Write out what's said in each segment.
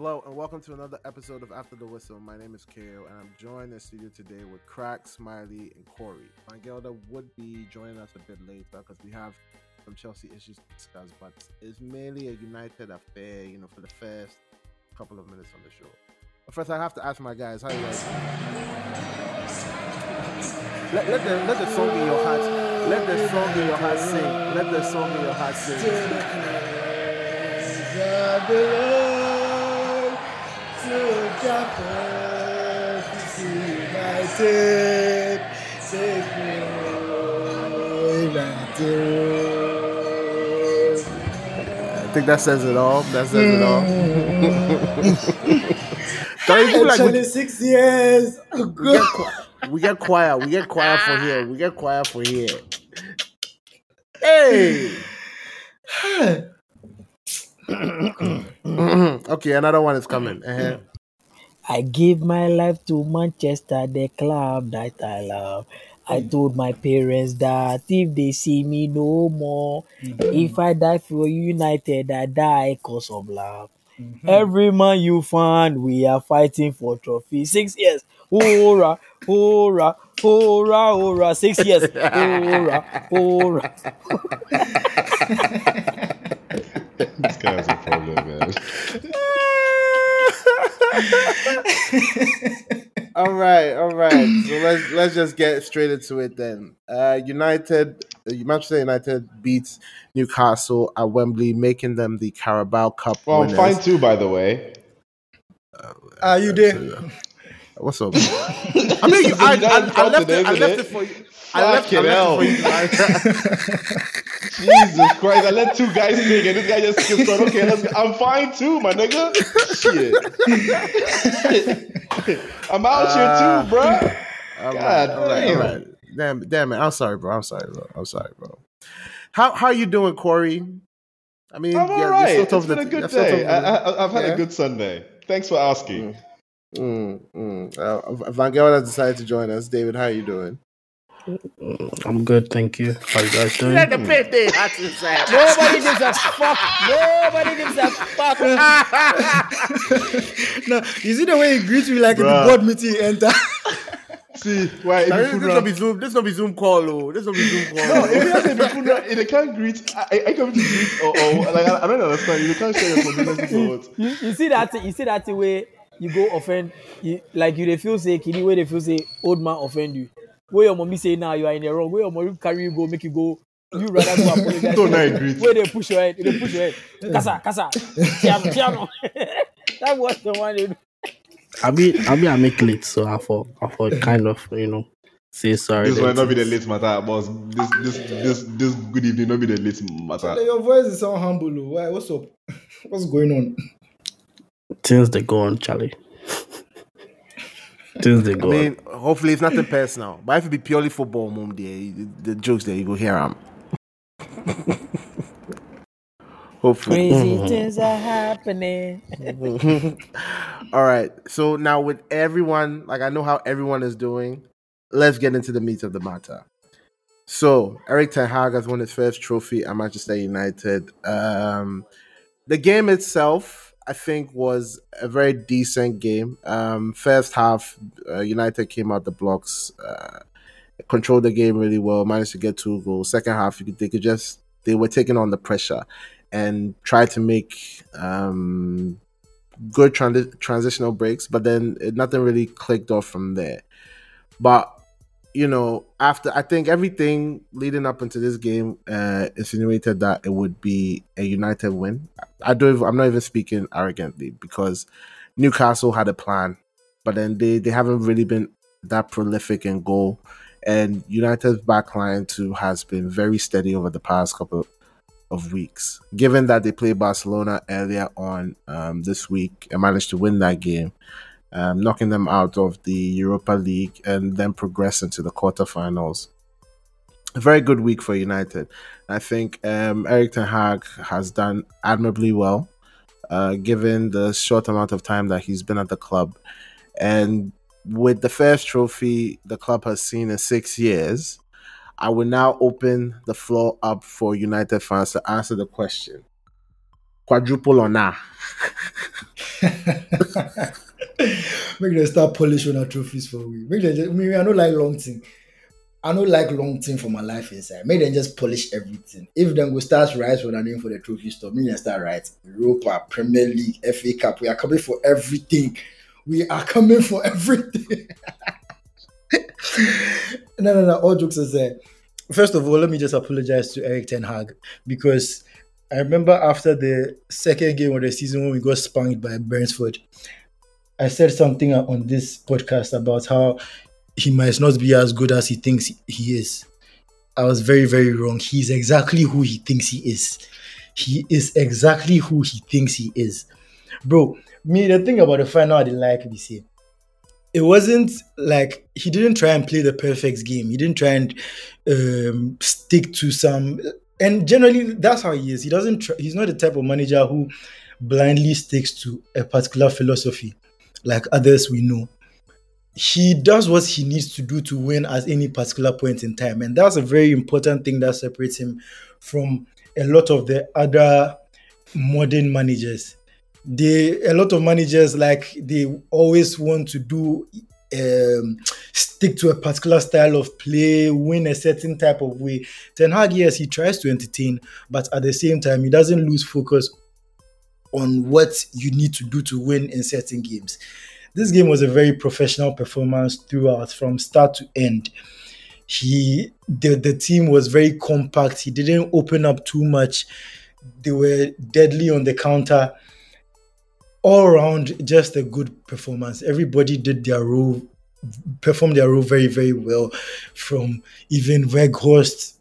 Hello and welcome to another episode of After the Whistle. My name is KO and I'm joined in the studio today with Crack, Smiley, and Corey. Van Gelder would be joining us a bit later because we have some Chelsea issues to discuss, but it's mainly a United affair, you know, for the first couple of minutes on the show. But first, I have to ask my guys, how you guys? Let, let the let the song in your heart, let the song in your heart sing. Let the song in your heart sing. United, I think that says it all. That says it all. Don't you like we, 26 years. we get we get quiet. We get quiet for here. We get quiet for here. Hey. Mm-hmm. okay, another one is coming. Uh-huh. I gave my life to Manchester, the club that I love. I mm. told my parents that if they see me no more, mm-hmm. if I die for United, I die cause of love. Mm-hmm. Every man you find, we are fighting for trophy. Six years. Hurrah, hurrah, hurrah, hurrah. Six years. Hurrah, hurrah. This guy has a problem, man. all right, all right. So let's let's just get straight into it then. Uh, United, uh, Manchester United beats Newcastle at Wembley, making them the Carabao Cup Well, I'm winners. fine too, by the way. Are you there? What's up? I mean, you, I, I, I left it. I left it for you. I left, I left it for you. Jesus Christ, I let two guys sing and this guy just skips on. Okay, let's go. I'm fine too, my nigga. Shit. I'm out here Uh, too, bro. All God right, right, damn. right. Damn, damn it. I'm sorry, bro. I'm sorry, bro. I'm sorry, bro. How how you doing, Corey? I mean, I'm yeah, all you're right. It's been to- a good day. I, I, I've had Yeah? a good Sunday. Thanks for asking. Mm, mm. Uh, Van Gelder has decided to join us. David, how are you doing? I'm good, thank you. How you guys doing? the birthday hat inside. Nobody gives a fuck. Nobody gives a fuck. no, you see the way he greets me like in Bruh. the board meeting he enter. See, why? If This you this put gonna be Zoom. This gonna be Zoom call, oh. This gonna be Zoom call. No, if you have to be put around- if they can't greet, I, I come to greet or, or like I, I don't understand. You can't share your condolences or what? you, you see that thing- you see that thing where you go offend you, like you dey feel say kini wey dey feel say old man offend you wey your mommy say now you are in the wrong wey your mommy carry you go make you go you rather go apologize Don't to I them. agree? wey dey push your head they push your head kasa kasa tiano tiano that was the one dey do I mean, I mean, I make late, so I thought, I thought, kind of, you know, say sorry. This then might not be the things. late matter, boss. This this this this good evening not be the late matter. Your voice is so humble. oh. Why? What's up? What's going on? Things they go on, Charlie. Things they go. I go mean, hopefully it's nothing personal. But if it be purely football, mom, there, the jokes there, you go hear them. hopefully. crazy things are happening All right. So now with everyone, like I know how everyone is doing. Let's get into the meat of the matter. So Erik Ten Hag has won his first trophy at Manchester United. Um, the game itself, I think, was a very decent game. Um, first half, uh, United came out the blocks, uh, controlled the game really well, managed to get two goals. Second half, could, they could just they were taking on the pressure and tried to make um, good transi- transitional breaks, but then it, nothing really clicked off from there. But you know, after I think everything leading up into this game uh, insinuated that it would be a United win. I don't. Even, I'm not even speaking arrogantly because Newcastle had a plan, but then they they haven't really been that prolific in goal. And United's backline too has been very steady over the past couple of weeks. Given that they played Barcelona earlier on um, this week and managed to win that game, um, knocking them out of the Europa League and then progressing to the quarterfinals. A very good week for United. I think um, Erik Ten Hag has done admirably well, uh, given the short amount of time that he's been at the club. And with the first trophy the club has seen in six years, I will now open the floor up for United fans to answer the question quadruple or nah? Make them start polish on our trophies for we. Make them just, me, I don't like long thing. I don't like long thing for my life inside. Make them just polish everything. If them go start right for the name for the trophy store, me and start right. Europa, Premier League, FA Cup. We are coming for everything. We are coming for everything. no, no, no. All jokes aside. First of all, let me just apologize to Erik Ten Hag because I remember after the second game of the season when we got spanked by Brentford, I said something on this podcast about how he might not be as good as he thinks he is. I was very, very wrong. He's exactly who he thinks he is. He is exactly who he thinks he is. Bro, me, the thing about the final I didn't like year, it wasn't like he didn't try and play the perfect game. He didn't try and um, stick to some. And generally, that's how he is. He doesn't. Try, he's not the type of manager who blindly sticks to a particular philosophy, like others we know he does what he needs to do to win at any particular point in time. And that's a very important thing that separates him from a lot of the other modern managers. They a lot of managers like they always want to do um, stick to a particular style of play, win a certain type of way. Ten Hag, yes, he tries to entertain, but at the same time, he doesn't lose focus on what you need to do to win in certain games this game was a very professional performance throughout from start to end. He the, the team was very compact. He didn't open up too much. They were deadly on the counter. All around, just a good performance. Everybody did their role, performed their role very, very well. From even Weghorst,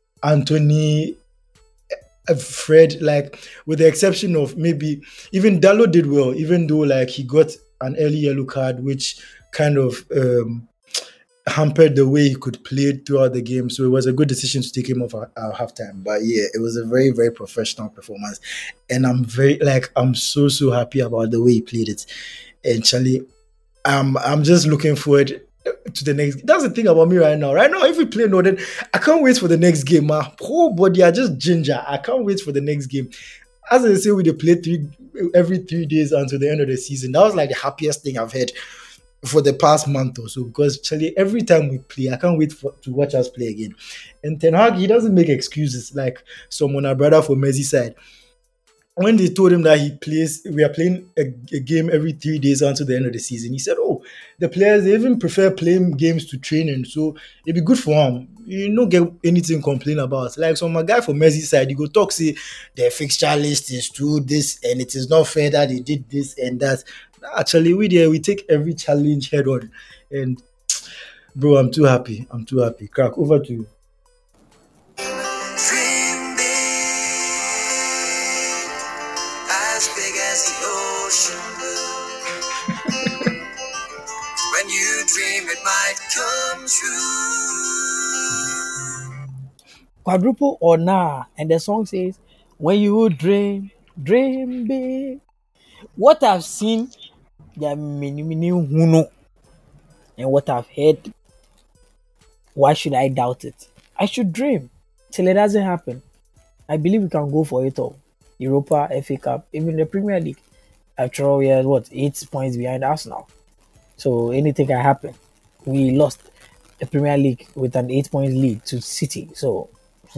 Fred, like with the exception of maybe even Dalot did well, even though like he got an early yellow card, which kind of um, hampered the way he could play it throughout the game. So it was a good decision to take him off at, at halftime. But yeah, it was a very, very professional performance. And I'm very, like, I'm so, so happy about the way he played it. And Charlie, I'm, I'm just looking forward to the next. That's the thing about me right now. Right now, if we play Northern, I can't wait for the next game. My whole body, I just ginger. I can't wait for the next game. As I say, we play three every three days until the end of the season. That was like the happiest thing I've had for the past month or so because actually every time we play, I can't wait for, to watch us play again. And Ten Hag, he doesn't make excuses like someone, our brother for Merseyside. When they told him that he plays, we are playing a, a, game every three days until the end of the season, he said, "Oh, the players they even prefer playing games to training, so it'd be good for him you no get anything complain about. Like some guy from Merseyside, you go talk say the fixture list is true, this and it is not fair that they did this and that. Actually, we there we take every challenge head on, and bro, I'm too happy. I'm too happy. Crack over to you. Quadruple or nah. And the song says, When you dream, dream big. What I've seen, yeah, many, many who know. And what I've heard, why should I doubt it? I should dream till it doesn't happen. I believe we can go for it all. Europa, FA Cup, even the Premier League. After all, we are what eight points behind us now. So anything can happen. We lost the Premier League with an eight point lead to City. So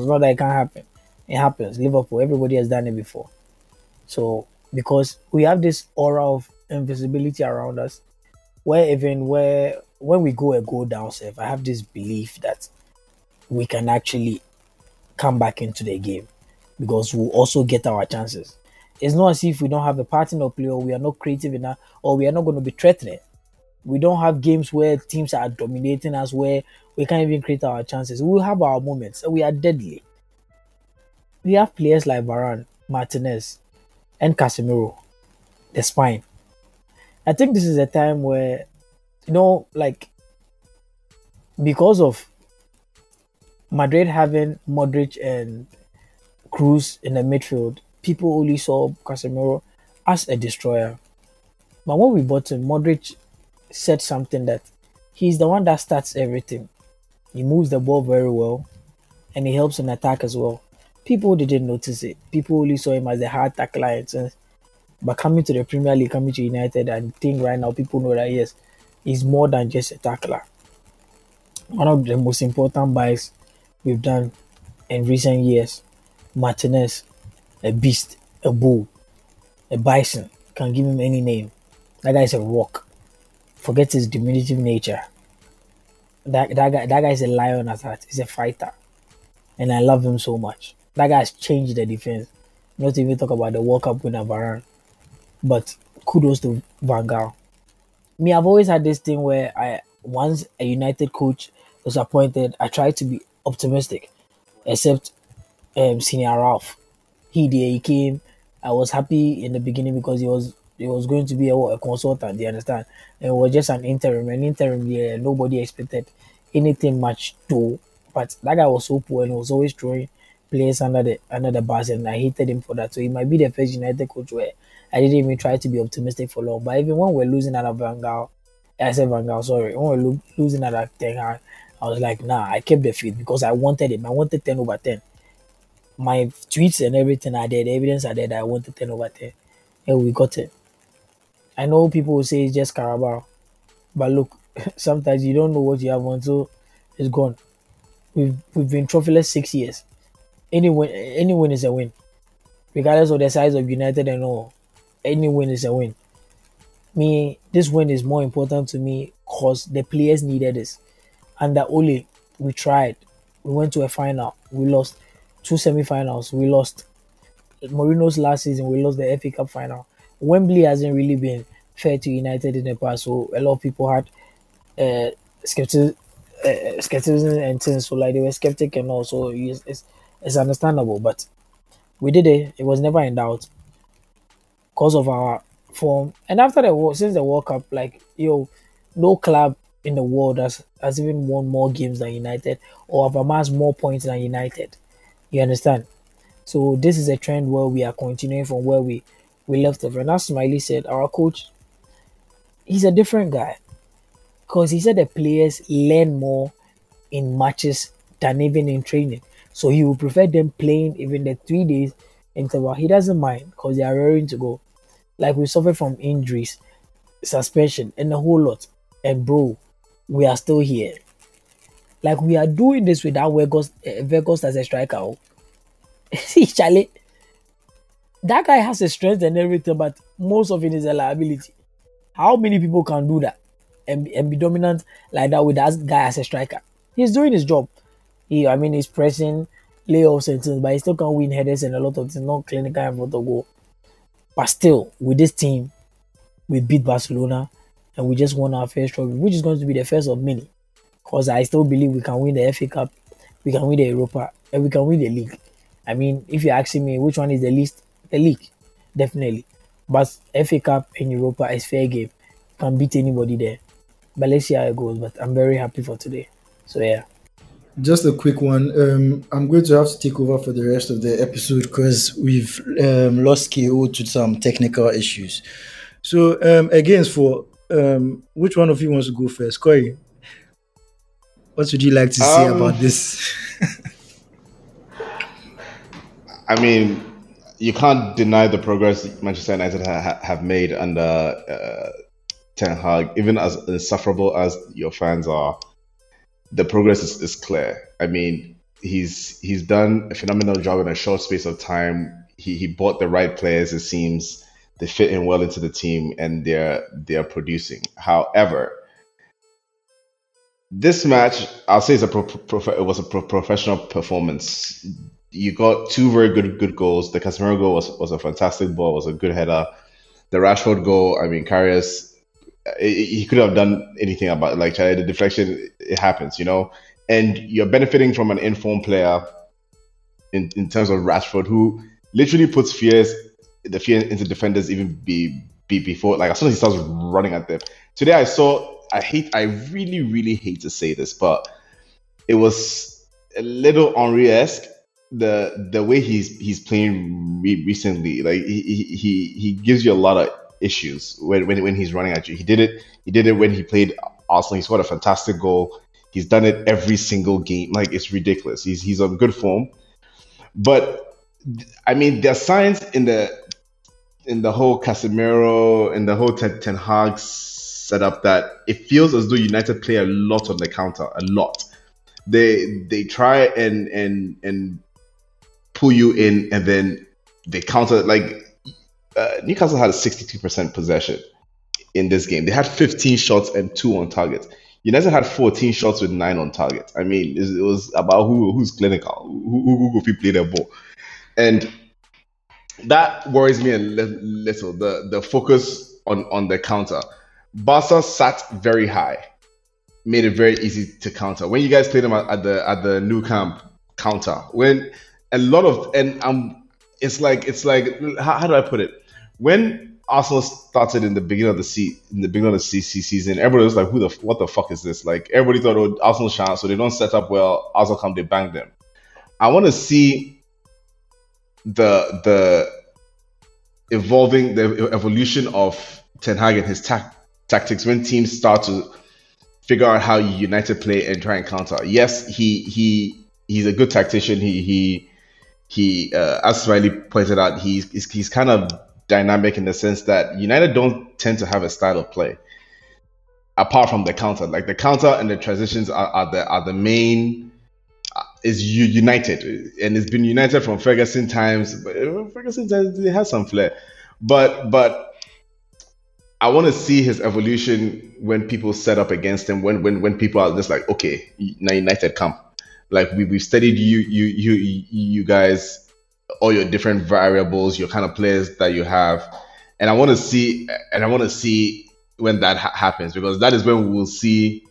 not that it can't happen. It happens. Liverpool, everybody has done it before. So because we have this aura of invisibility around us, where even where when we go a go down safe, I have this belief that we can actually come back into the game because we'll also get our chances. It's not as if we don't have a partner player, or we are not creative enough, or we are not going to be threatening. We don't have games where teams are dominating us, where we can't even create our chances. We'll have our moments. We are deadly. We have players like Varane, Martinez, and Casemiro, the spine. I think this is a time where, you know, like, because of Madrid having Modric and Kroos in the midfield, people only saw Casemiro as a destroyer. But when we bought him, Modric said something that he's the one that starts everything. He moves the ball very well and he helps in attack as well. People didn't notice it. People only saw him as a hard tackler and eh? But coming to the Premier League, coming to United, and think right now people know that yes, he's more than just a tackler. One of the most important buys we've done in recent years, Martinez, a beast, a bull, a bison. Can give him any name. That guy is a rock. Forget his diminutive nature. That that guy that guy is a lion at heart. He's a fighter. And I love him so much. That guy has changed the defense. Not even talk about the World Cup winner Varane. But kudos to Van Gaal. Me, I've always had this thing where I once a United coach was appointed, I tried to be optimistic. Except um Senior Ralf. He there he came. I was happy in the beginning because he was he was going to be a, a consultant, you understand? And it was just an interim, an interim yeah, nobody expected anything much to but that guy was so poor and was always throwing players under the under the bus and I hated him for that. So he might be the first United coach where I didn't even try to be optimistic for long. But even when we're losing of Van Gaal, I said Van Gaal, sorry, when we're lo- losing of Ten Hag, I was like, nah, I kept the faith because I wanted him. I wanted 10 over 10. My tweets and everything are there, the evidence are there that I wanted 10 over 10. And we got it. I know people will say it's just Carabao. But look, sometimes you don't know what you have until it's gone. We've we've been trophyless six years. Any win, any win is a win, regardless of the size of United and all. Any win is a win. Me, this win is more important to me because the players needed this. That only we tried. We went to a final. We lost two semi-finals. We lost Mourinho's last season. We lost the FA Cup final. Wembley hasn't really been fair to United in the past, so a lot of people had uh, skepticism, and things. So like they were skeptic and also it's, it's it's understandable. But we did it. It was never in doubt because of our form. And after the war, since the World Cup, like yo, no club in the world has has even won more games than United or have amassed more points than United. You understand? So this is a trend where we are continuing from where we we left off. And as Smiley said, our coach, he's a different guy because he said the players learn more in matches than even in training. So he would prefer them playing even the three days interval. He doesn't mind because they are raring to go. Like we suffer from injuries, suspension, and a whole lot. And bro, we are still here. Like we are doing this without Weghorst, uh, Weghorst as a striker. oh. See, Charlie, that guy has a strength and everything, but most of it is a liability. How many people can do that and, be- and be dominant like that with that guy as a striker? He's doing his job. He, I mean, he's pressing layoffs and things, but he still can't win headers and a lot of things, not clinical and front of goal. But still, with this team, we beat Barcelona and we just won our first trophy, which is going to be the first of many. Because I still believe we can win the FA Cup, we can win the Europa, and we can win the league. I mean, if you're asking me which one is the least, the league, definitely. But FA Cup and Europa is fair game. You Can beat anybody there. But let's see how it goes. But I'm very happy for today. So yeah. Just a quick one. Um, I'm going to have to take over for the rest of the episode because we've um, lost KO to some technical issues. So um, again, for um, which one of you wants to go first? Corey, what would you like to say Um, about this? I mean, you can't deny the progress Manchester United ha- ha- have made under uh, Ten Hag, even as insufferable as your fans are. The progress is, is clear. I mean, he's he's done a phenomenal job in a short space of time. He he bought the right players. It seems they fit in well into the team, and they're they're producing. However, this match, I'll say, is a pro- pro- it was a pro- professional performance. You got two very good good goals. The Casemiro goal was, was a fantastic ball. Was a good header. The Rashford goal, I mean, Karius, he could have done anything about it. Like the deflection, it happens, you know. And you're benefiting from an informed player in, in terms of Rashford, who literally puts fears the fear into defenders even be, be before like as soon as he starts running at them. Today I saw I hate I really really hate to say this, but it was a little Henry esque the the way he's he's playing re- recently. Like he he he gives you a lot of issues when, when when he's running at you. He did it. He did it when he played Arsenal. He scored a fantastic goal. He's done it every single game. Like it's ridiculous. He's he's on good form, but I mean, there are signs in the in the whole Casemiro and the whole Ten, Ten Hag setup that it feels as though United play a lot on the counter, a lot. They they try and and and pull you in, and then they counter like uh, Newcastle had a sixty-two percent possession in this game. They had fifteen shots and two on target. United had 14 shots with nine on target. I mean, it was about who who's clinical, who who, who play the ball, and that worries me a little. The the focus on on the counter. Barca sat very high, made it very easy to counter. When you guys played them at, at the at the Nou Camp counter, when a lot of and um, it's like it's like how, how do I put it? When Arsenal started in the beginning of the se- in the beginning of the CC season, everybody was like, "Who the what the fuck is this?" Like everybody thought, "Oh, Arsenal chance," so they don't set up well. Arsenal come, they bang them. I want to see the the evolving the evolution of Ten Hag and his ta- tactics when teams start to figure out how United play and try and counter. Yes, he he he's a good tactician. He he he uh, as Riley pointed out, he's, he's kind of dynamic in the sense that United don't tend to have a style of play apart from the counter. Like the counter and the transitions are, are the are the main uh, is united and it's been united from Ferguson times. But uh, Ferguson times they have some flair, but but I want to see his evolution when people set up against him. When when when people are just like, okay, now United come. Like we we studied you you you you guys, all your different variables, your kind of players that you have, and I want to see and I want to see when that ha- happens because that is when we will see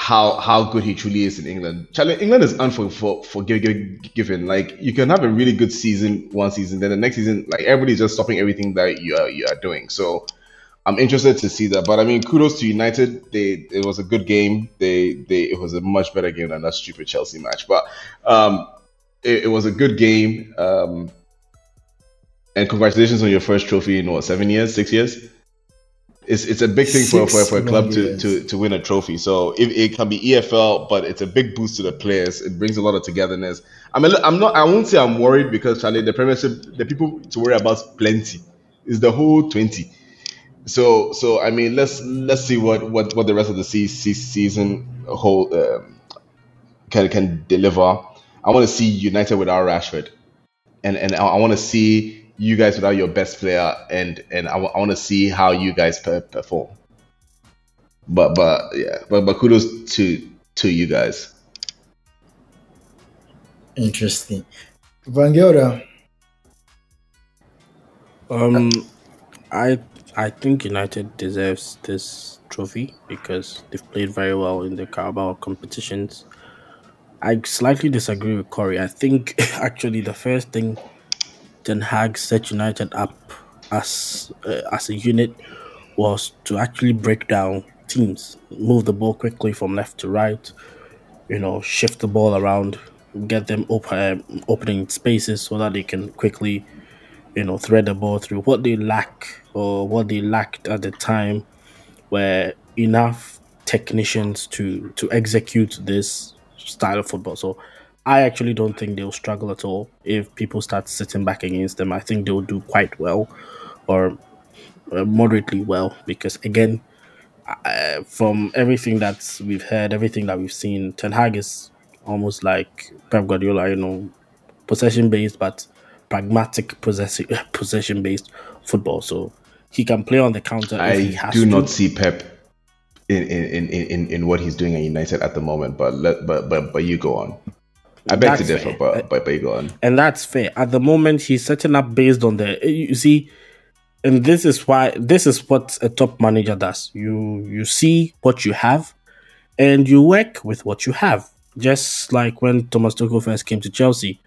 how how good he truly is in England. Charlie, England is unforgiving. Like you can have a really good season one season, then the next season, like everybody's just stopping everything that you are you are doing. So I'm interested to see that. But I mean, kudos to United. They it was a good game. They they it was a much better game than that stupid Chelsea match. But um, it, it was a good game. Um, and congratulations on your first trophy in what seven years, six years it's it's a big thing for, for, for a club to, to, to win a trophy. So it, it can be EFL, but it's a big boost to the players. It brings a lot of togetherness. I mean, I'm not. I won't say I'm worried because Charlie, the Premiership, the people to worry about plenty. Is the whole twenty. So so I mean, let's let's see what what, what the rest of the season whole um, can can deliver. I want to see United without Rashford, and and I, I want to see you guys without your best player, and and I, w- I want to see how you guys per- perform. But but yeah, but but kudos to to you guys. Interesting, Van Gelder. Um, I I think United deserves this trophy because they've played very well in the Carabao competitions. I slightly disagree with Corey. I think actually the first thing Ten Hag set United up as uh, as a unit was to actually break down teams, move the ball quickly from left to right, you know, shift the ball around, get them open, opening spaces so that they can quickly, you know, thread the ball through. What they lack or what they lacked at the time were enough technicians to to execute this style of football. So I actually don't think they'll struggle at all if people start sitting back against them. I think they'll do quite well or uh, moderately well because, again, uh, from everything that we've heard, everything that we've seen, Ten Hag is almost like Pep Guardiola, you know, possession based but pragmatic possession possession based football. So he can play on the counter. I do to. not see Pep in, in, in, in, what he's doing at United at the moment, but let but but but you go on. I beg to differ, but, uh, but but you go on. And that's fair. At the moment, he's setting up based on the you see, and this is why this is what a top manager does. You you see what you have, and you work with what you have. Just like when Thomas Tuchel first came to Chelsea,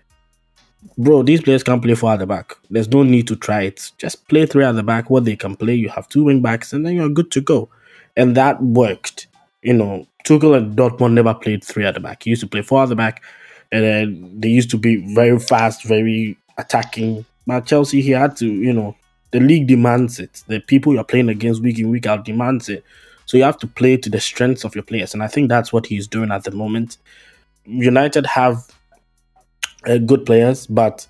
bro, these players can't play four at the back. There's no need to try it. Just play three at the back. What they can play, you have two wing backs, and then you're good to go. And that worked. You know, Tuchel and Dortmund never played three at the back. He used to play four at the back and then they used to be very fast, very attacking. But Chelsea, he had to, you know, the league demands it. The people you're playing against week in week out demands it. So you have to play to the strengths of your players, and I think that's what he's doing at the moment. United have uh, good players, but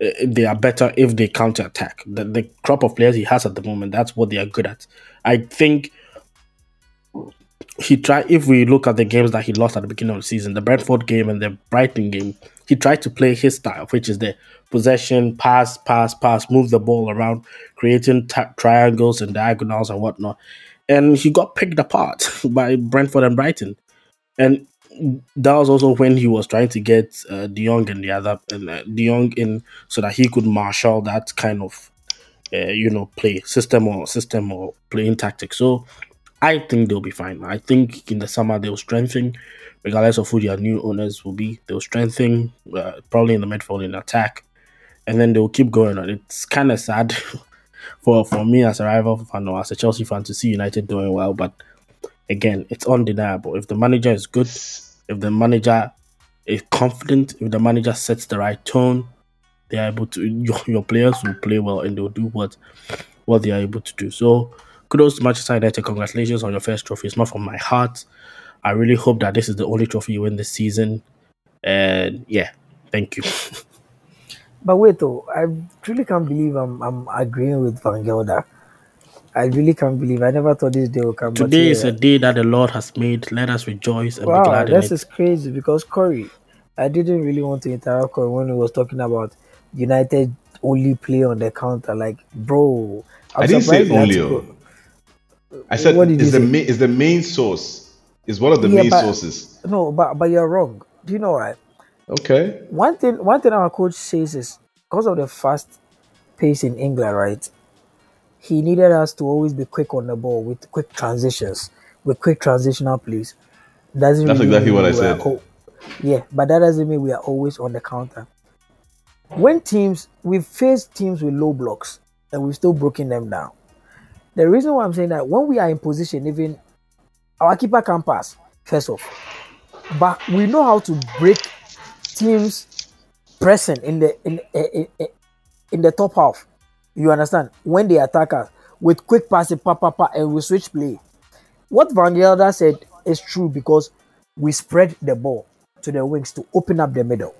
uh, they are better if they counter attack. The, the crop of players he has at the moment, that's what they are good at. I think he tried. If we look at the games that he lost at the beginning of the season, the Brentford game and the Brighton game, he tried to play his style, which is the possession, pass, pass, pass, move the ball around, creating t- triangles and diagonals and whatnot. And he got picked apart by Brentford and Brighton. And that was also when he was trying to get uh, De Jong and the other and uh, De Jong in so that he could marshal that kind of uh, you know play system or system or playing tactics. So I think they'll be fine. I think in the summer they'll strengthen, regardless of who their new owners will be. They'll strengthen uh, probably in the midfield in attack, and then they'll keep going on. It's kind of sad for for me as a rival fan or as a Chelsea fan to see United doing well, but again, it's undeniable. If the manager is good, if the manager is confident, if the manager sets the right tone, they are able to. Your, your players will play well and they'll do what what they are able to do. So, kudos to Manchester United. Congratulations on your first trophy. It's not from my heart. I really hope that this is the only trophy you win this season. And yeah, thank you. But wait, though, I really can't believe I'm I'm agreeing with Van Gelder. I really can't believe. I never thought this day would come. but Today is a day that the Lord has made. Let us rejoice and be Wow, glad in this it. is crazy because Corey, I didn't really want to interrupt Corey when he was talking about United only play on the counter. Like, bro, I'm I didn't say surprised they only. I said What did is the say? main is the main source. Is one of the Yeah, main but- sources. No, but but you're wrong. Do you know what? Okay. One thing one thing our coach says is because of the fast pace in England, right? He needed us to always be quick on the ball with quick transitions, with quick transitional plays. Doesn't That's really exactly what I are said. yeah, but that doesn't mean we are always on the counter. When teams we've faced teams with low blocks and we've still broken them down. The reason why I'm saying that when we are in position, even our keeper can pass first off, but we know how to break teams pressing in the in, in, in, in the top half. You understand? When they attack us with quick passing, pa, pa, pa, and we switch play. What Van Gelder said is true because we spread the ball to the wings to open up the middle.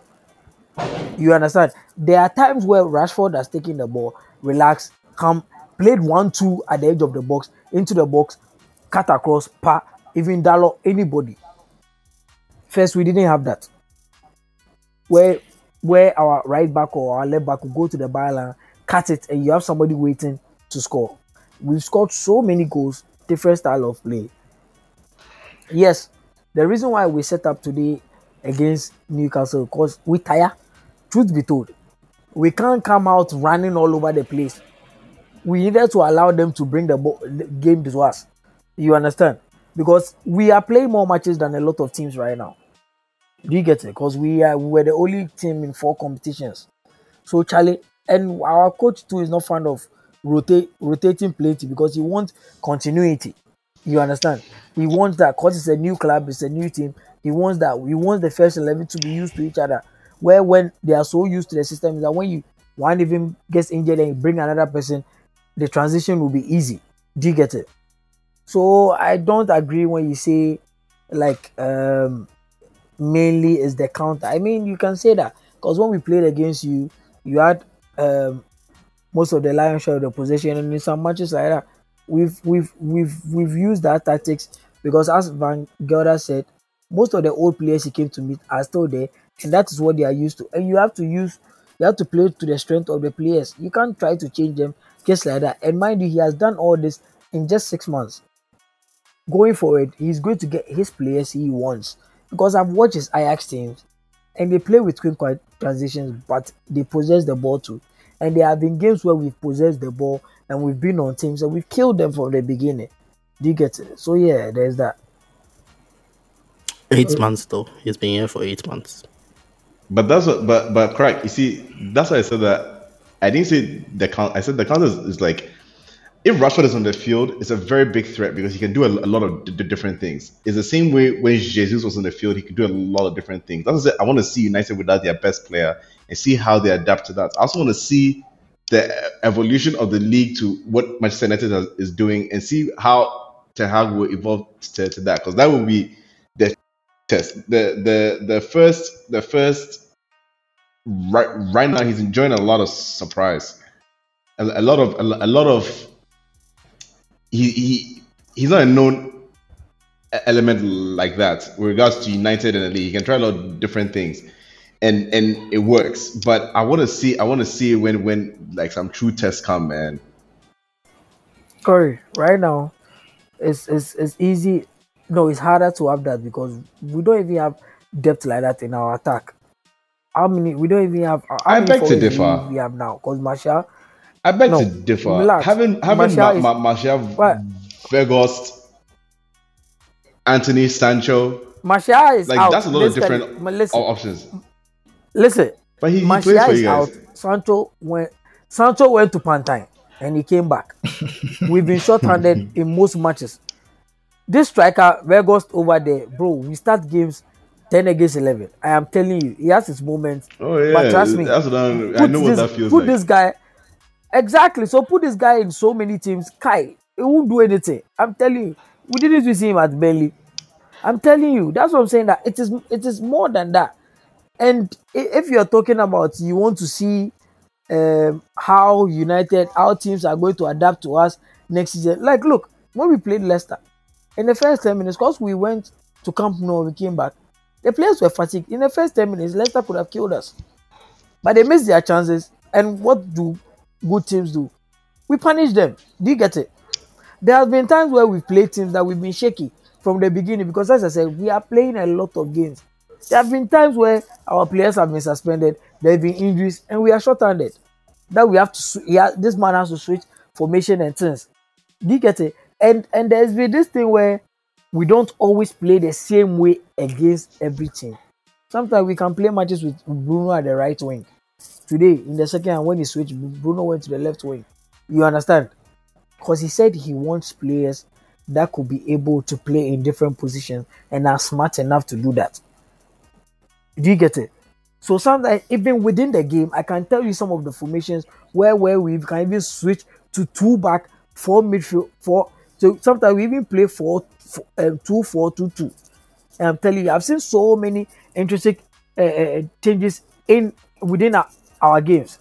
You understand? There are times where Rashford has taken the ball, relax, come, played one two at the edge of the box, into the box, cut across, pa, even Dalot, anybody. First, we didn't have that. Where where our right back or our left back will go to the byline, cut it, and you have somebody waiting to score. We've scored so many goals, different style of play. Yes, the reason why we set up today against Newcastle because we tire. Truth be told, we can't come out running all over the place. We needed to allow them to bring the, game to us. You understand? Because we are playing more matches than a lot of teams right now. Do you get it? Because we are we were the only team in four competitions. So Charlie and our coach too is not fond of rotate rotating plenty because he wants continuity. You understand? He wants that because it's a new club, it's a new team. He wants that. He wants the first eleven to be used to each other. Where when they are so used to the system, that when you one even gets injured and you bring another person, the transition will be easy. Do you get it? So I don't agree when you say like um mainly is the counter. I mean you can say that because when we played against you, you had um most of the lion's share of the possession and in some matches like that, we've we've we've we've used that tactics because as Van Gelder said, most of the old players he came to meet are still there, and that is what they are used to. And you have to use you have to play to the strength of the players. You can't try to change them just like that. And mind you, he has done all this in just six months. Going forward, he's going to get his players he wants. Because I've watched his Ajax teams and they play with quick quick transitions, but they possess the ball too. And there have been games where we've possessed the ball and we've been on teams and we've killed them from the beginning. Do you get it? So yeah, there's that. Eight months though. He's been here for eight months. But that's what, but but correct. You see, that's why I said that. I didn't say the count. I said the count is, is like if Rashford is on the field, it's a very big threat because he can do a, a lot of d- different things. It's the same way when Jesus was on the field, he could do a lot of different things. That's what I want to see United without their best player and see how they adapt to that. I also want to see the evolution of the league to what Manchester United has, is doing and see how Ten Hag will evolve to, to that because that will be the test. The the the first the first right right now he's enjoying a lot of surprise, a, a lot of a, a lot of he he he's not a known element like that with regards to United and the league. He can try a lot of different things, and and it works. But I want to see I want to see when when like some true tests come, man. Corey, right now, it's, it's it's easy. No, it's harder to have that because we don't even have depth like that in our attack. How many? We don't even have. How I many beg to differ. We have now because Martial. I beg No, to differ. relax. Having having Martial Ma- is- Ma- Martial, What? Weghorst, Antony Sancho, Martial is like out. that's a lot of different ma- Listen, op- options. listen. But he, he Martial plays for is you out. guys. Sancho went. Sancho went to Pantine and he came back. We've been short-handed in most matches. This striker, Weghorst over there, bro. We start games ten against eleven. I am telling you, he has his moments. Oh yeah, But trust me, that's what I'm, I put know what this, that feels put like. this guy exactly. So put this guy in so many teams. Kai, he won't do anything. I'm telling you, we didn't see him at Burnley. I'm telling you, that's what I'm saying. That it is it is more than that. And if you're talking about you want to see um, how United, how teams are going to adapt to us next season. Like, look, when we played Leicester, in the first 10 minutes, because we went to Camp Nou, we came back, the players were fatigued. In the first 10 minutes, Leicester could have killed us. But they missed their chances. And what do good teams do? We punish them. Do you get it? There have been times where we've played teams that we've been shaky from the beginning because, as I said, we are playing a lot of games. There have been times where our players have been suspended, there have been injuries, and we are short-handed. That we have to, yeah, this man has to switch formation and things. Do you get it? And and there's been this thing where we don't always play the same way against everything. Sometimes we can play matches with Bruno at the right wing. Today, in the second when he switched, Bruno went to the left wing. You understand? Because he said he wants players that could be able to play in different positions and are smart enough to do that. Do you get it? So sometimes even within the game, I can tell you some of the formations where where we can even switch to two back, four midfield, four. So sometimes we even play four, four um, two, four, two, two. And I'm telling you, I've seen so many interesting uh, uh, changes in within our, our games.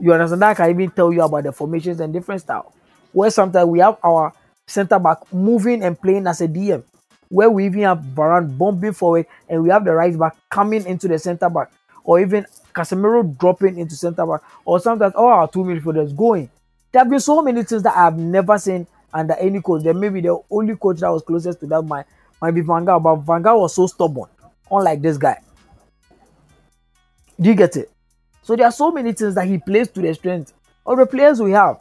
You understand? That I can even tell you about the formations and different style. Where sometimes we have our center back moving and playing as a DM, where we even have Varane bumping forward and we have the right back coming into the center back, or even Casemiro dropping into center back, or sometimes all our two midfielders going. There have been so many things that I have never seen under any coach. Then maybe the only coach that was closest to that might, might be Van but Van was so stubborn, unlike this guy. Do you get it? So there are so many things that he plays to the strength of the players we have.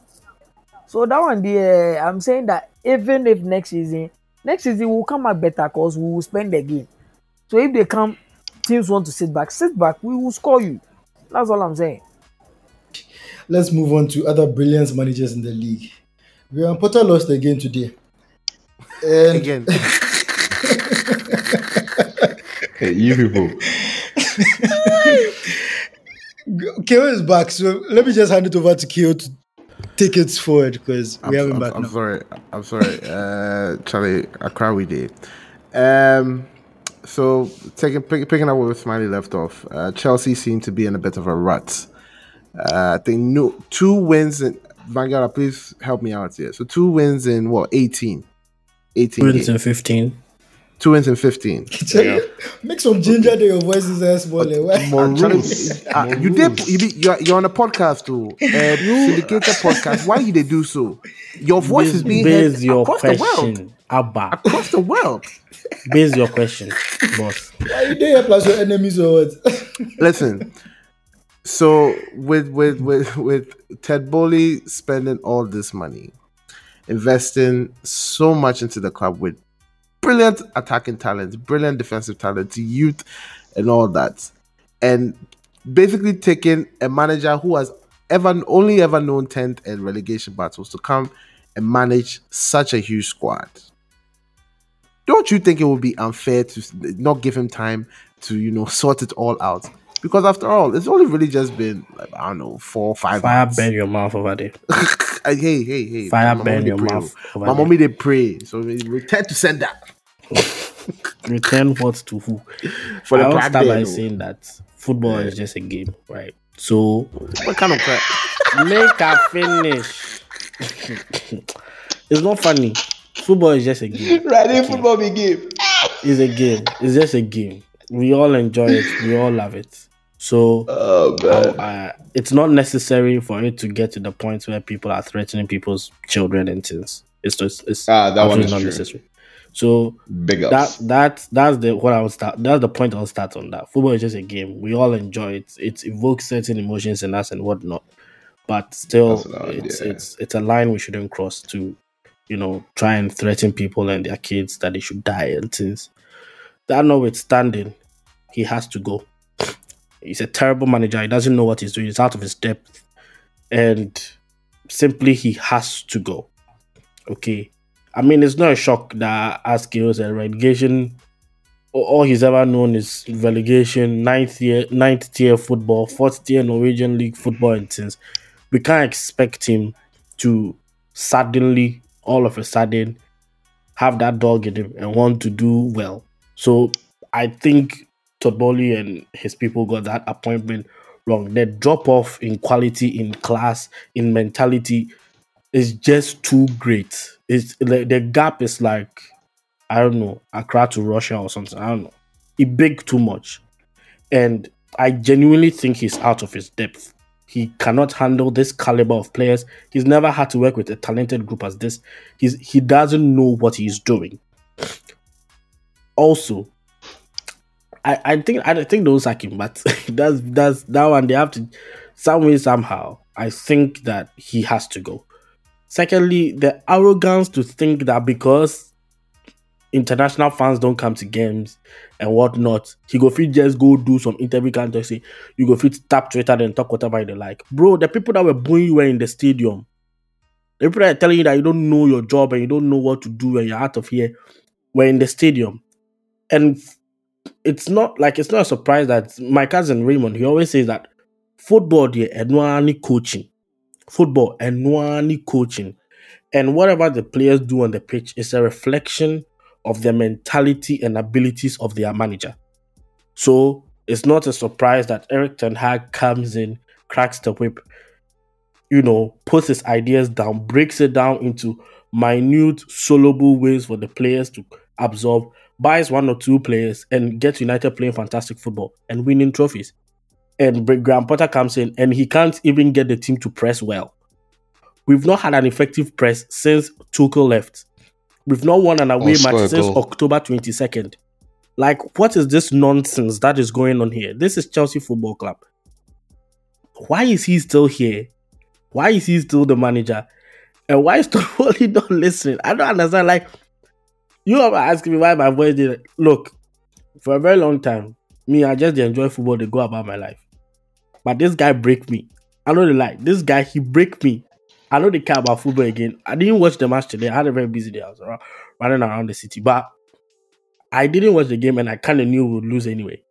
So that one there, I'm saying that even if next season, next season will come out better because we will spend the game. So if they come, teams want to sit back, sit back, we will score you. That's all I'm saying. Let's move on to other brilliant managers in the league. Graham Potter lost again today. And Again, Hey, you people. KO is back, so let me just hand it over to KO to take it forward because we have him I'm, back I'm now. sorry. I'm sorry. Uh, Charlie, I cry we did. Um, so taking pick, picking up where Smiley left off, uh, Chelsea seemed to be in a bit of a rut. Uh, I think no two wins in Vanguard. Please help me out here. So two wins in what 18? 18 Wins games. in 15. Two wins in 15. Make some ginger there, your voice is as small. eh? Uh, Charlie, rules. More you did. rules. You be, you're, you're on a podcast too. Uh, syndicated podcast. Why did they do so? Your voice is being heard Base your across the world. Abba. Across the world. Base your question, boss. Why you there plus your enemies or what? Listen. So with with with with Todd Boehly spending all this money, investing so much into the club with brilliant attacking talent, brilliant defensive talent, youth, and all that, and basically taking a manager who has ever only ever known tenth and relegation battles to come and manage such a huge squad. Don't you think it would be unfair to not give him time to you know sort it all out? Because after all, it's only really just been like I don't know four five. Fire months. burn your mouth over there. Hey hey hey! Fire my burn your pray, mouth oh. My there. mommy they pray, so we return to sender Return what to who? for the I start by oh. saying that football is just a game, right? So What kind of crap? make her finish. it's not funny. Football is just a game. Riding football big game. It's a game. It's just a game. We all enjoy it. We all love it. So Oh man. uh, it's not necessary for it to get to the point where people are threatening people's children and things. It's just it's Ah, that one is not true. necessary. So Big that ups. that that's the what I would start. That's the point I'll start on. That football is just a game. We all enjoy it. It evokes certain emotions in us and whatnot. But still, That's what I would- it's it's it's a line we shouldn't cross to, you know, try and threaten people and their kids that they should die and things. That notwithstanding, he has to go. He's a terrible manager. He doesn't know what he's doing. He's out of his depth, and simply he has to go. Okay, I mean, it's not a shock that Askil a relegation. All he's ever known is relegation, ninth year, ninth tier football, fourth tier Norwegian league football, and things. We can't expect him to suddenly, all of a sudden, have that dog in him and want to do well. So I think Todd Boehly and his people got that appointment wrong. The drop off in quality, in class, in mentality is just too great. It's like the gap is like I don't know, Accra to Russia or something. I don't know. It big too much. And I genuinely think he's out of his depth. He cannot handle this caliber of players. He's never had to work with a talented group as this. He's he doesn't know what he's doing. Also, I, I think I think they'll sack him, but that's that's that one they have to some way somehow. I think that he has to go. Secondly, the arrogance to think that because international fans don't come to games and whatnot, he go fit just go do some interview can say you go fit tap Twitter and talk whatever they like. Bro, the people that were booing you were in the stadium. The people that are telling you that you don't know your job and you don't know what to do and you're out of here were in the stadium. And it's not like it's not a surprise that my cousin Raymond he always says that football there and coaching. Football and coaching. And whatever the players do on the pitch is a reflection of the mentality and abilities of their manager. So it's not a surprise that Erik Ten Hag comes in, cracks the whip, you know, puts his ideas down, breaks it down into minute, soloable ways for the players to absorb, buys one or two players, and gets United playing fantastic football and winning trophies. And Graham Potter comes in and he can't even get the team to press well. We've not had an effective press since Tuchel left. We've not won an away match since. October 22nd. Like, what is this nonsense that is going on here? This is Chelsea Football Club. Why is he still here? Why is he still the manager? And why is Todd Boehly not listening? I don't understand. Like, you ever ask me why my voice did Look, for a very long time, me, I just enjoy football, they go about my life. But this guy break me. I know the lie. This guy, he break me. I know they care about football again. I didn't watch the match today. I had a very busy day. I was around, running around the city. But I didn't watch the game and I kind of knew we would lose anyway.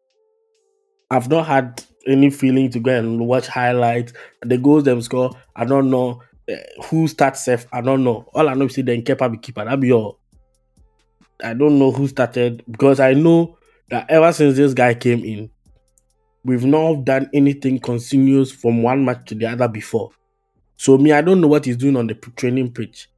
I've not had any feeling to go and watch highlights. The goals them score, I don't know. Uh, who starts safe, I don't know. All I know is then Kepa be keeper. That be all. I don't know who started because I know that ever since this guy came in, we've not done anything continuous from one match to the other before. So me, I don't know what he's doing on the training pitch.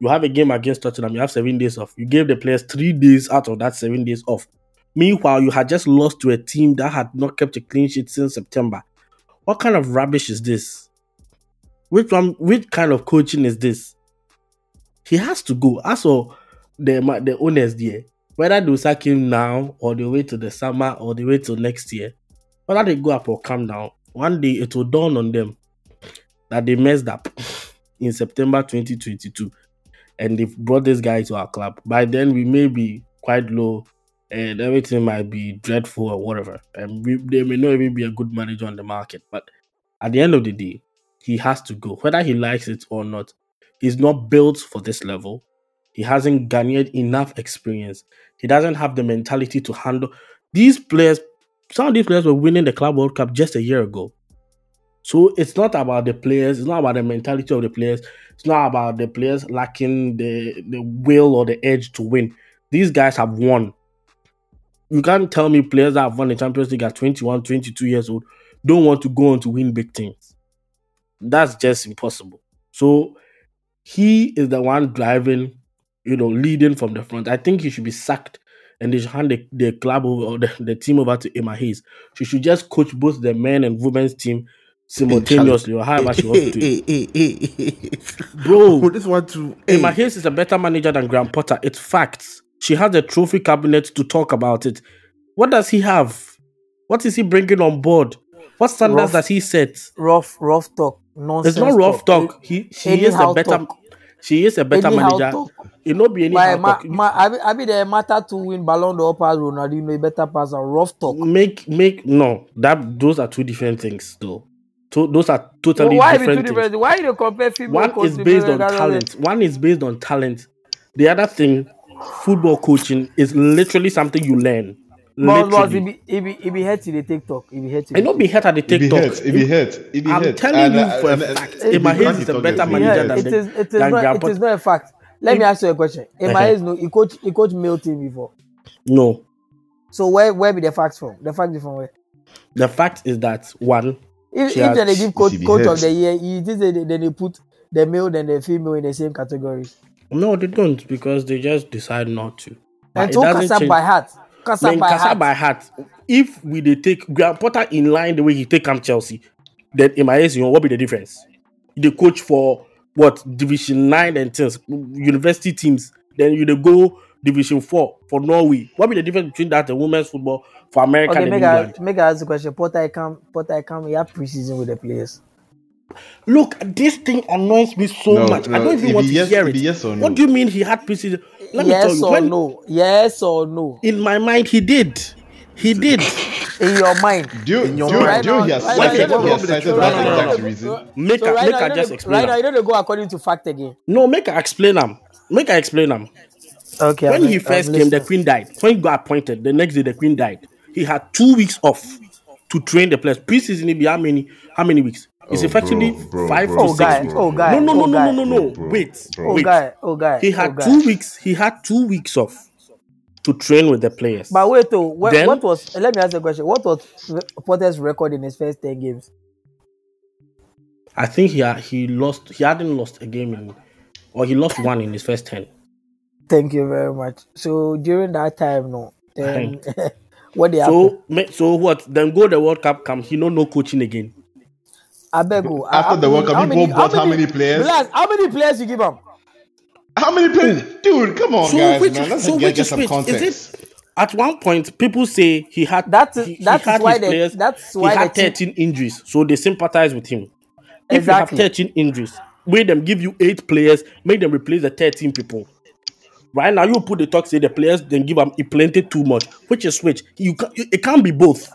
You have a game against Tottenham, you have seven days off. You gave the players three days out of that seven days off. Meanwhile, you had just lost to a team that had not kept a clean sheet since September. What kind of rubbish is this? Which one? Which kind of coaching is this? He has to go. For the the owners there, whether they sack him now or they wait till the summer or they wait till next year, whether they go up or come down, one day it will dawn on them that they messed up in September 2022 and they've brought this guy to our club. By then, we may be quite low and everything might be dreadful or whatever. And we, they may not even be a good manager on the market. But at the end of the day, he has to go, whether he likes it or not. He's not built for this level. He hasn't garnered enough experience. He doesn't have the mentality to handle these players. Some of these players were winning the Club World Cup just a year ago. So it's not about the players, it's not about the mentality of the players, it's not about the players lacking the, the will or the edge to win. These guys have won. you can't tell me players that have won the Champions League at 21, 22 years old don't want to go on to win big things. That's just impossible. So he is the one driving, you know, leading from the front. I think he should be sacked and they should hand the, the club over or the, the team over to Emma Hayes. She should just coach both the men and women's team simultaneously or however she wants Hey, to. Bro, this one too. Emma Hayes is a better manager than Graham Potter. It's facts. She has a trophy cabinet to talk about it. What does he have? What is he bringing on board? What standards Rough. does he set? Rough, rough talk. Nonsense. It's not rough talk. He she is a better talk. She is a better Anyhow manager. talk. It not be anyhow ma, ma, I, be, I be the matter to win Ballon d'Or pass Ronaldinho, a better passer. Rough talk. Make make no that those are two different things though. To, those are totally why be two different things. different? Why you compare female One is based on talent. One is based on talent. The other thing, football coaching is literally something you learn. But but Literally. it be it be it be hurt to the TikTok. It be hurt to I not be hurt at the If he TikTok. hits, if he hits, if he I'm telling and, you uh, for a and, uh, fact, if Emma he Hayes is a better manager than it the- is it is than not Graham it is not a fact. Let me ask you a question. Emma Uh-huh. Hayes no he coach he coach male team before. No. So where where be the facts from? The fact is from where? The fact is that one, If, She if has- then they give coach coach of the year, you think they, then they put the male and the female in the same category. no, they don't because they just decide not to. And it so doesn't Kasa change- by heart. Kasa Man, by Kasa heart. by heart. If we they take Graham Potter in line the way he take him Chelsea, then in my eyes, you know what be the difference? The coach for what division nine and things, university teams. Then you dey go division four for Norway. What be the difference between that and women's football for America Okay, and make I England? make I ask the question. Potter I come Potter I come. He have preseason with the players. Look, this thing annoys me so No, much. I don't even want to yes- hear it it. yes or no. What do you mean he had preseason? Let me tell you. or When, no? Yes or no? In my mind, he did. He did. In your mind. Do you, In your do you, mind. do you, he has Right cited, right he has cited that right exact reason? Make So her, right make now, her you just know, explain. right now, you know they go according to fact again. No, make her explain them. Make her explain them. Okay. When I'm- he I'm first came, the queen died. When he got appointed, the next day the queen died. He had two weeks off to train the players. Preseason, it be how many? How many weeks? It's Oh, effectively bro, bro, five bro, to Oh, six guy. weeks. Oh, guy. No, no, no, oh, no, guy. no, no, no. Bro, bro, Wait, bro. Oh, wait. guy. Oh, guy. He oh, had guy. two weeks. He had two weeks off to train with the players. But wait, oh, what, Then- what was? Let me ask you a question. What was Potter's record in his first ten games? I think he had, he lost. He hadn't lost a game in, or he lost one in his first ten. Thank you very much. So during that time, no, then what they? So, ma- so what? Then go the World Cup. Come, he no no coaching again. I beg you. After how the World many- Cup, how people many- bought how many players? Relax, how many players you give him? How many players? Hmm. Dude, come on, So guys, which, man. Let's so get, get some which? context. Is it at one point people say he had That is- he, he that is had why his they- players, that's why he had the team- 13 injuries, so they sympathize with him. If Exactly. you have 13 injuries, make them give you eight players, make them replace the 13 people. Right now, you put the talk, say the players, then give them it plenty too much. Which is which? You can it can't be both.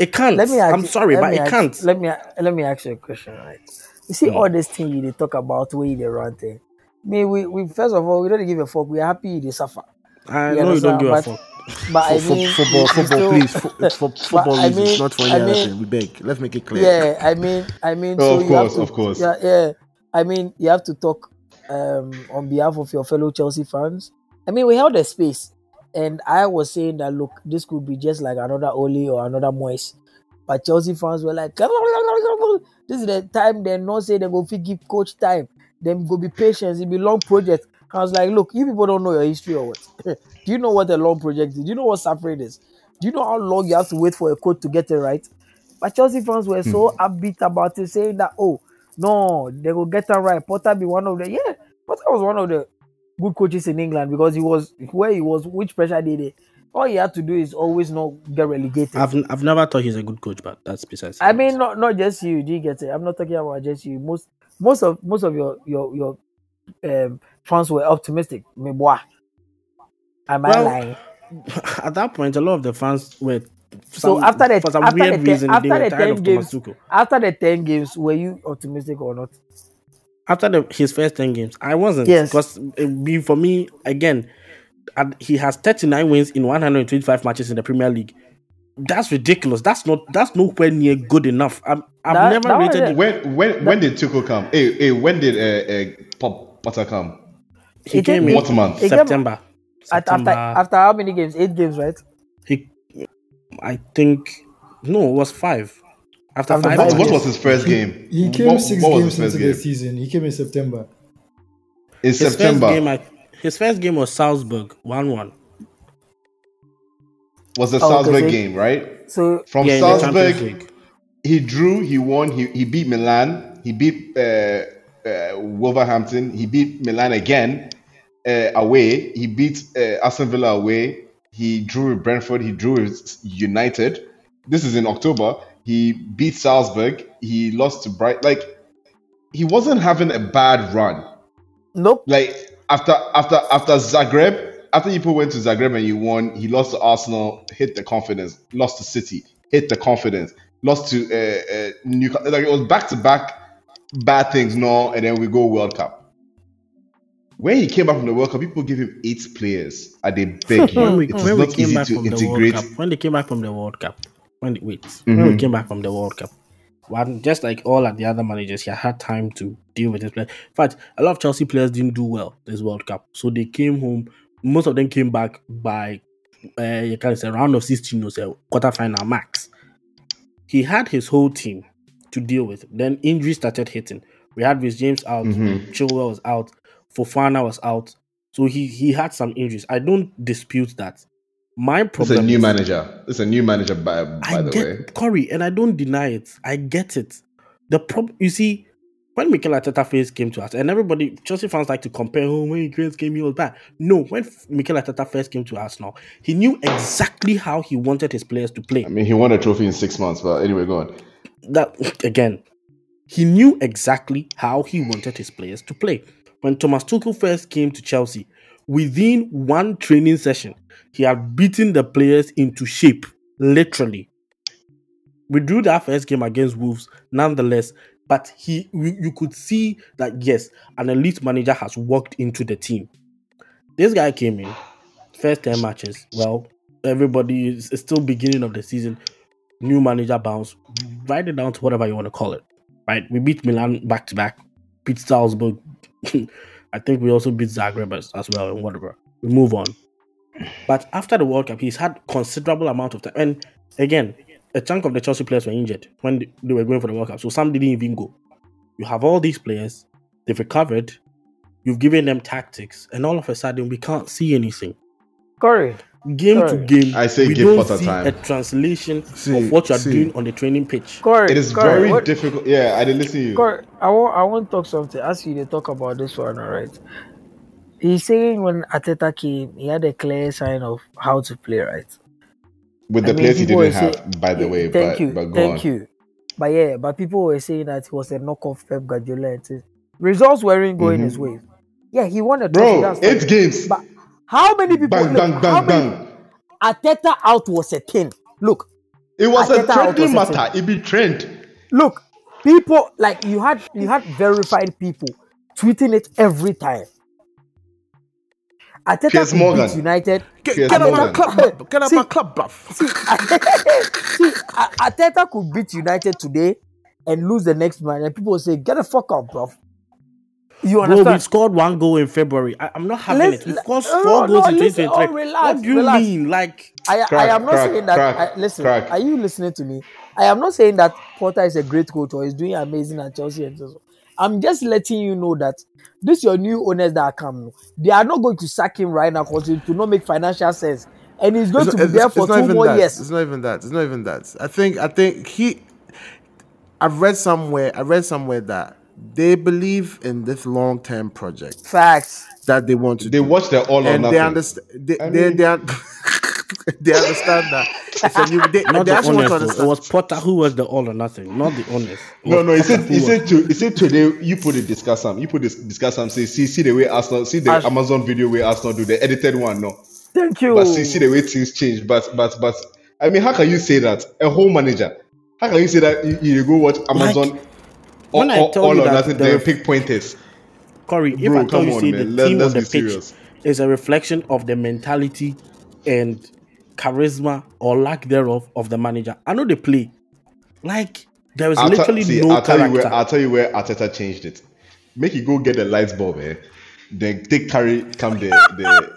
It can't. Let me. Ask I'm you- sorry, let but me it ask- can't. Let me let me ask you a question, right? You see all this thing you dey talk about where they run thing. Me, we, we first of all we don't give a fuck. We are happy they suffer. I You know you don't understand? give a But- fuck. But I For, mean, for, football, football, still- please. Fo- it's for football I reasons, mean- not for any I other mean- thing. We beg. Let's make it clear. Yeah, I mean, I mean, Oh, so of you have course, to, of course. Yeah, yeah. I mean, you have to talk um, on behalf of your fellow Chelsea fans. I mean, we held a space, and I was saying that look, this could be just like another Ole or another Moyes, but Chelsea fans were like, "This is the time they not say they go fit give coach time. Them go be patient. It be long project." I was like, "Look, you people don't know your history or what? Do you know what a long project is? Do you know what suffering is? Do you know how long you have to wait for a coach to get it right?" But Chelsea fans were so hmm. upbeat about it, saying that, oh, no, they will get it right. Potter be one of the, yeah, Potter was one of the good coaches in England because he was where he was, which pressure did he? All he had to do is always not get relegated. I've I've never thought he's a good coach, but that's besides. I mean, not not just you. Do you get it? I'm not talking about just you. Most most of most of your your your um, fans were optimistic. Me boy. Am I lying? at that point, a lot of the fans were. So some- after the for some after weird the reason, after they were the tired ten of Thomas games, Tuchel. after the ten games, were you optimistic or not? After the, his first ten games, I wasn't. Yes. because be for me again. he has 39 wins in 125 matches in the Premier League. That's ridiculous. That's not. That's nowhere near good enough. I'm, I've That- never that rated. it. him. When when when did Tuchel come? Hey, hey, when did uh, uh, Pop Potter come? He It came came- in What month? it September. At, September. after after how many games? Eight games, right? He, I think, no, it was five. After, After five, five What, what was his first game? He came What- six what games into first the season. He came in September. In his September. first game, I, his first game was Salzburg, one-one. was the Oh, Salzburg so- game, right? So From Yeah, in the Champions Salzburg, he drew, he won, he, he beat Milan, he beat uh, uh, Wolverhampton, he beat Milan again uh, away, he beat uh, Aston Villa away, he drew with Brentford, he drew with United. This is in October. He beat Salzburg, he lost to Bright. Like, he wasn't having a bad run. nope. Like after after after Zagreb, after people went to Zagreb and you won, he lost to Arsenal, hit the confidence, lost to City, hit the confidence, lost to uh, uh, Newcastle. Like it was back to back bad things, no, and then we go World Cup. When he came back from the World Cup, people gave him eight players. and they beg you. When we, it is when we not came easy back to from the World integrate. Cup, when they came back from the World Cup, when wait, when we Mhm. came back from the World Cup, one just like all of the other managers, he had time to deal with his players. In fact, a lot of Chelsea players didn't do well this World Cup, so they came home. Most of them came back by uh, you can say round of sixteen or so quarter final max. He had his whole team to deal with. Then injuries started hitting. We had Reece James out, Mhm. Chilwell was out, Fofana was out. So he he had some injuries. I don't dispute that. My It's a new is- manager. It's a new manager, by by I the get way. Corey, and I don't deny it. I get it. The problem, you see, when Mikel Arteta first came to us, and everybody, Chelsea fans like to compare, oh, when he first came, he was bad. No, when Mikel Arteta first came to Arsenal, he knew exactly how he wanted his players to play. I mean, he won a trophy in six months, but anyway, go on. that again, he knew exactly how he wanted his players to play. When Thomas Tuchel first came to Chelsea, within one training session, he had beaten the players into shape, literally. We drew that first game against Wolves, nonetheless, but he you, you could see that yes, an elite manager has walked into the team. This guy came in, first 10 matches. Well, everybody is still beginning of the season new manager bounce, write it down to whatever you want to call it. Right? We beat Milan back to back, beat Salzburg. I think we also beat Zagreb as, as well, and whatever. We move on. But after the World Cup, he's had considerable amount of time. And again, a chunk of the Chelsea players were injured when they- they were going for the World Cup. So some didn't even go. You have all these players, they've recovered, you've given them tactics, and all of a sudden we can't see anything Corey. game to game, I say we give don't Potter see time. a translation See, of what you are see. doing on the training pitch. Corey. It is Corey, very what- difficult. Yeah, I didn't listen to you. Corey, I want I want to talk something. As you dey talk about this one, all right. He's saying when Arteta came, he had a clear sign of how to play, right? With I the mean, players he didn't have, say- by the way. Thank but, you, but thank on. you. But yeah, but people were saying that he was a knockoff Pep Guardiola. Results weren't going mm-hmm. his way. Yeah, he won a trophy. Bro, eight games. But how many people? Bang, look, bang, bang, many- bang. Arteta out was a thing. Look, It was a trending was a matter. It be trend. look, people like you had you had verified people tweeting it every time. Arteta Piers could Morgan. beat United. Get, Piers get out my club, bruv. get out See- my club, bruv. See, see, A- Arteta could beat United today and lose the next match, and people will say, "Get the fuck up, bro." You understand? Bro, we scored one goal in February. I, am not having Let's- it. We scored four no, goals in listen, 2023. oh, relax, what do you relax. mean? Like, I, I am not crack, saying that. crack, I, listen, crack. are you listening to me? I am not saying that Potter is a great coach or is doing amazing at Chelsea. And so. On. I'm just letting you know that this your new owners that are coming. They are not going to sack him right now because it will not make financial sense, and he's going It's to not- be there for not two even more that. years. It's not even that. It's not even that. I think. I think he. I've read somewhere. I read somewhere that they believe in this long-term project Facts. that they want to They do. watch their all or and nothing. they understand. They, I they, mean- they, un- they understand that. It's a new, they, not they the actually want owners. to though. It was Potter who was the all or nothing, not the owners. It No, no, he said, he was- said, to, he said today, you put it, discuss some. You put this, discuss some, say, see, see the way Arsenal, see the As- Amazon video where Arsenal do, the edited one, no. Thank you. But see, see the way things change. But, but, but, I mean, how can you say that? A whole manager. How can you say that you, you go watch Amazon when all, I all, tell all you or that nothing, the- then pick pointers? Corey, if Bro, I tell you, on, say man. the Let- team let's on the pitch serious. is a reflection of the mentality and charisma or lack thereof of the manager, I know they play. Like there is I'll, literally tell see, no I'll tell you character. where I'll tell you where Arteta changed it. Make you go get the lights bulb, eh? Then take carry come the the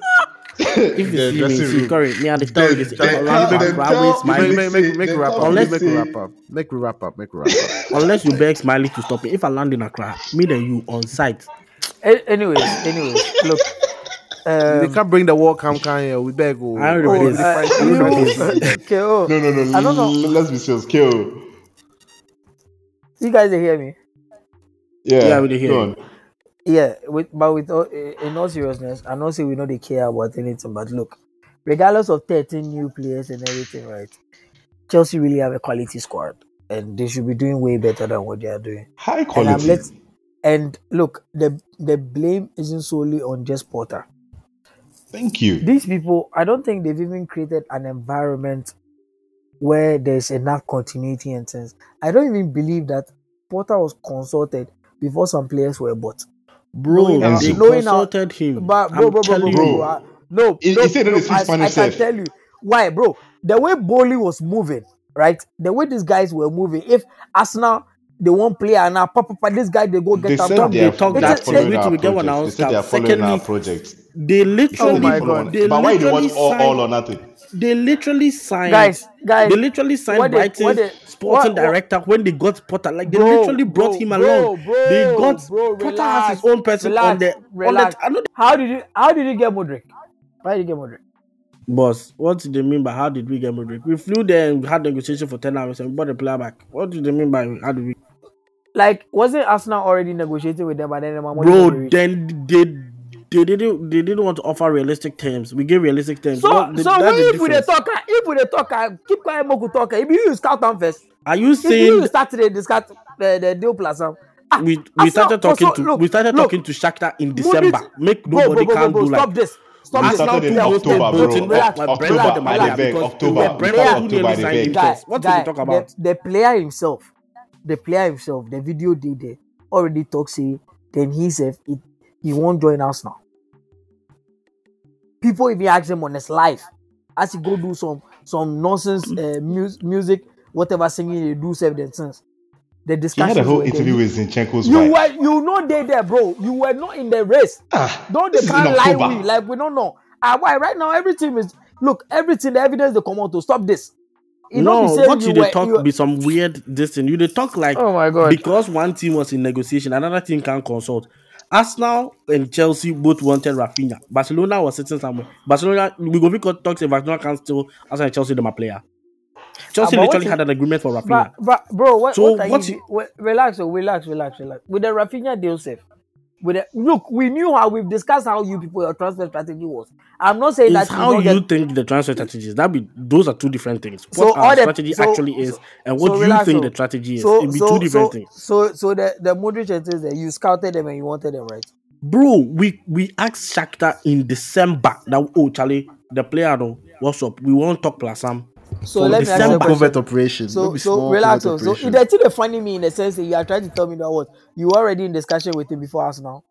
If you The see me, dressing see room. Corey, me and the tell you this. If They- Orlando they Accra Make, wrap up. me Make we wrap up. Make we wrap up. Make wrap up. unless you beg Smiley to stop me. If I land in Accra, me and you on site. A- anyways, anyways, look. We Um, can't bring the war cam can here. We beg. Oh, I already oh, Yes. uh, Different- you- different- okay, oh, No, no, no. I don't know. Let's be serious. Kill. you guys they hear me? Yeah, Yeah, we dey hear go you. on. Yeah, with but with all, in all seriousness, I know say we know they care about anything, but look, regardless of 13 new players and everything, right? Chelsea really have a quality squad, and they should be doing way better than what they are doing. High And I'm quality. let and look, the the blame isn't solely on just Potter. Thank you. These people, I don't think they've even created an environment where there's enough continuity and sense. I don't even believe that Potter was consulted before some players were bought. Bro, Knowing how- they how- consulted him. But bro, bro, bro, bro, bro, uh, no, He- no, said that no, I, I can tell you why, bro. The way Boehly was moving, right? The way these guys were moving. If Arsenal they won't play and now, papa, papa, this guy they go get They them said done. they are, talk they that- are following wait till our we get one out They said they are scout. following our project. They literally, Oh my God. they But why they want literally all, signed, all or nothing? they literally signed, Guys, guys, they literally signed what they- Brighton's what they- sporting what- what- director when they got Potter. Like they Bro, literally brought bro, him bro, along. bro, they got bro, Potter relax, has his own person relax, on the relax. on the. I know How did you how did you get Mudryk? Why did you get Mudryk? Boss, what do they mean by how did we get Mudryk? We flew there and we had negotiation for 10 hours and we brought the player back. What do they mean by how did we? Like, wasn't Arsenal already negotiating with them and then Mudryk Bro, was released? then they they didn't they didn't want to offer realistic terms. We gave realistic terms. So, What- so that's when the if we dey difference. talk, ah, if we dey talk, ah, keep quiet, Moku talk. ah, If you scout them first, Are you if you saying start to discuss the the deal plus um, ah, we we Arsenal- started talking also, to look, we started look, talking to Shakhtar in Mudryk- December. Make nobody bro, bro, can bro, do stop like this. Stop We this. started in Yeah, October, yeah, bro. Putin, relax, October, relax, I relax, beg, because October, the break player- up October, I beg. guy, What did guy, we talk about? The, the player himself, the player himself, the video did there already talk say then he said he, he won't join us now. People even ask him on his life as he go do some some nonsense uh, mu- music, whatever singing he do then since. The He had a whole interview with Zinchenko's You wife. were you know they there, bro. You were not in the race. Ah, Don't they can't lie we like we don't know. Ah, why right now everything is look everything the evidence they come out to stop this. You no, what you they talk be some weird this thing. You they talk like Oh my god. because one team was in negotiation, another team can consult. Arsenal and Chelsea both wanted Rafinha. Barcelona was sitting somewhere. Barcelona, we go because talks if Barcelona can still Arsenal and Chelsea them a player. Chelsea Ah, literally had an agreement for Rafinha. But, but bro, what, So what are what you, you- relax, oh, relax, relax, relax. With the Rafinha deal safe. With the, look, we knew how we've discussed how you people your transfer strategy was. I'm not saying It's that how you get- think the transfer strategy is. That be those are two different things. So What all our the- strategy so- actually is, so- and what so you relax, think the strategy is. so, It'd be so, two different so, things. So, so the the Mudryk is that you scouted them and you wanted them, right? Bro, we we asked Shakhtar in December that oh Charlie, the player no, what's up? We won't talk plus Sam. So From let me ask you a question. covert operation. So, No so small relax. covert. So, operation. the thing that funny me in the sense that you are trying to tell me that what you were already in discussion with him before us now.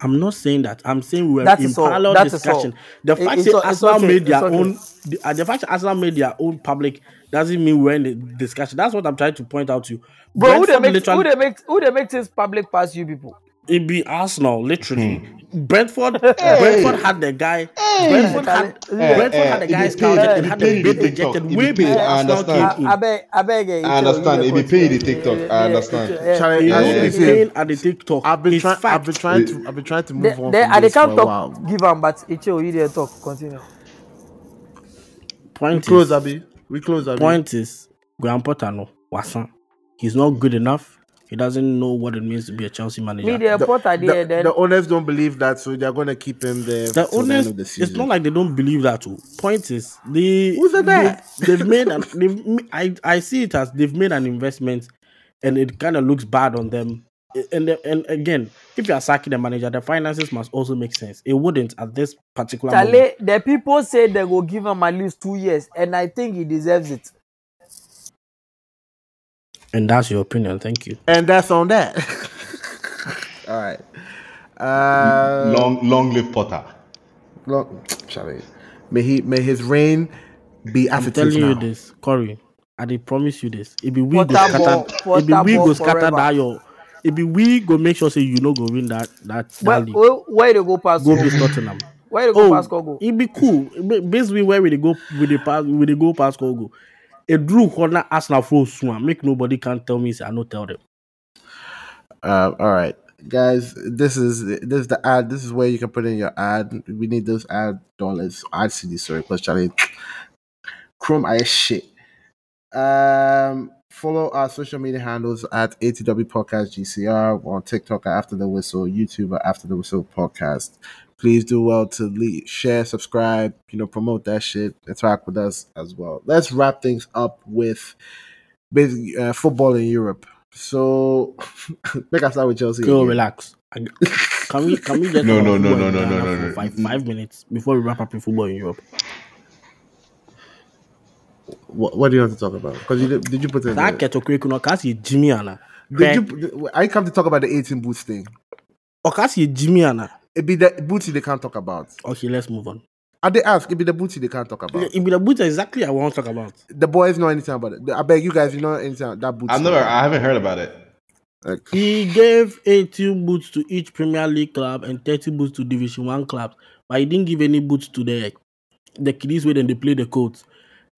I'm not saying that. I'm saying we were That in is all. parallel That is discussion. The It- fact it's that o- it's Arsenal okay. made their okay. own, the, uh, the fact that Arsenal made their own public doesn't mean we're in the discussion. That's what I'm trying to point out to you. Bro, who they Brentford make literally- who they make who they make things public past you people? It be Arsenal, literally. Hmm. Brentford, Brentford had the guy. Brentford had, Hey, Brentford hey, had the if guy scouted and had you the pay bid rejected if way pay, before I Arsenal understand. came I, I beg, I beg. eh, I understand. you If you dey pay the. TikTok, I understand. Icho, yeah. Charlie, You as know you the say, pain at the TikTok. I've been It's trying. I've been trying to. I've been trying to move They, on. they, from they this can't talk, give them, but Icho, you there talk. Continue. We Point close, is, Abby. We close, Abby. point is, Graham Potter no, Wasan. He's not good enough. He doesn't know what it means to be a Chelsea manager. Me, the Potter The, there, then the owners don't believe that, so they're gonna keep him there. the till the end of the it's not like they don't believe that too. Point is, they Who's it there? They, have made an. They've, I I see it as they've made an investment, and it kind of looks bad on them. And and again, if you are sacking the manager, the finances must also make sense. It wouldn't at this particular moment. The people say they will give him at least two years, and I think he deserves it. And that's your opinion. Thank you. and that's on that. All right. Uh, Long, long live Potter. long, Charlie. May he may his reign be I'm telling now. you this, Corey. I did promise you this. It be we go Potter ball- scatter. It be we go scatter forever. that your. It be we go make sure say you no go win that that, that Where, league. where, where they go past? Go beat Tottenham. Where you go Oh, pass Congo? It'd be cool. Basically, where we dey go with the pass, with the go past Congo. A drew corner Arsenal for soon. Make nobody can tell me. Say I no tell them. Um, all right, guys. This is this is the ad. This is where you can put in your ad. We need those ad dollars, ad CD. Sorry, plus Charlie. Chrome I shit. Um, follow our social media handles at ATW Podcast GCR on TikTok at After the Whistle, YouTube at After the Whistle Podcast. Please do well to leave, share, subscribe, you know, promote that shit, interact with us as well. Let's wrap things up with basically uh, football in Europe. So, make us start with Chelsea. Go again. relax. Can we can we get No, no, no, no, no, no, no, no. Five, five minutes before we wrap up in football in Europe. What, what do you want to talk about? Because you did, did you put in That keto kuno kasi Jimmy Anna. did you, I come to talk about the 18 boots thing. Okasi Jimmy Anna. It be the booty they can't talk about. Okay, let's move on. And they ask, it be the booty they can't talk about. It be the boot exactly I want to talk about. The boys know anything about it. I beg you guys, you know anything about that booty. I've never, I haven't heard about it. Like, He gave 18 boots to each Premier League club and 30 boots to Division 1 clubs, but he didn't give any boots to the the kiddies where then they play the coats.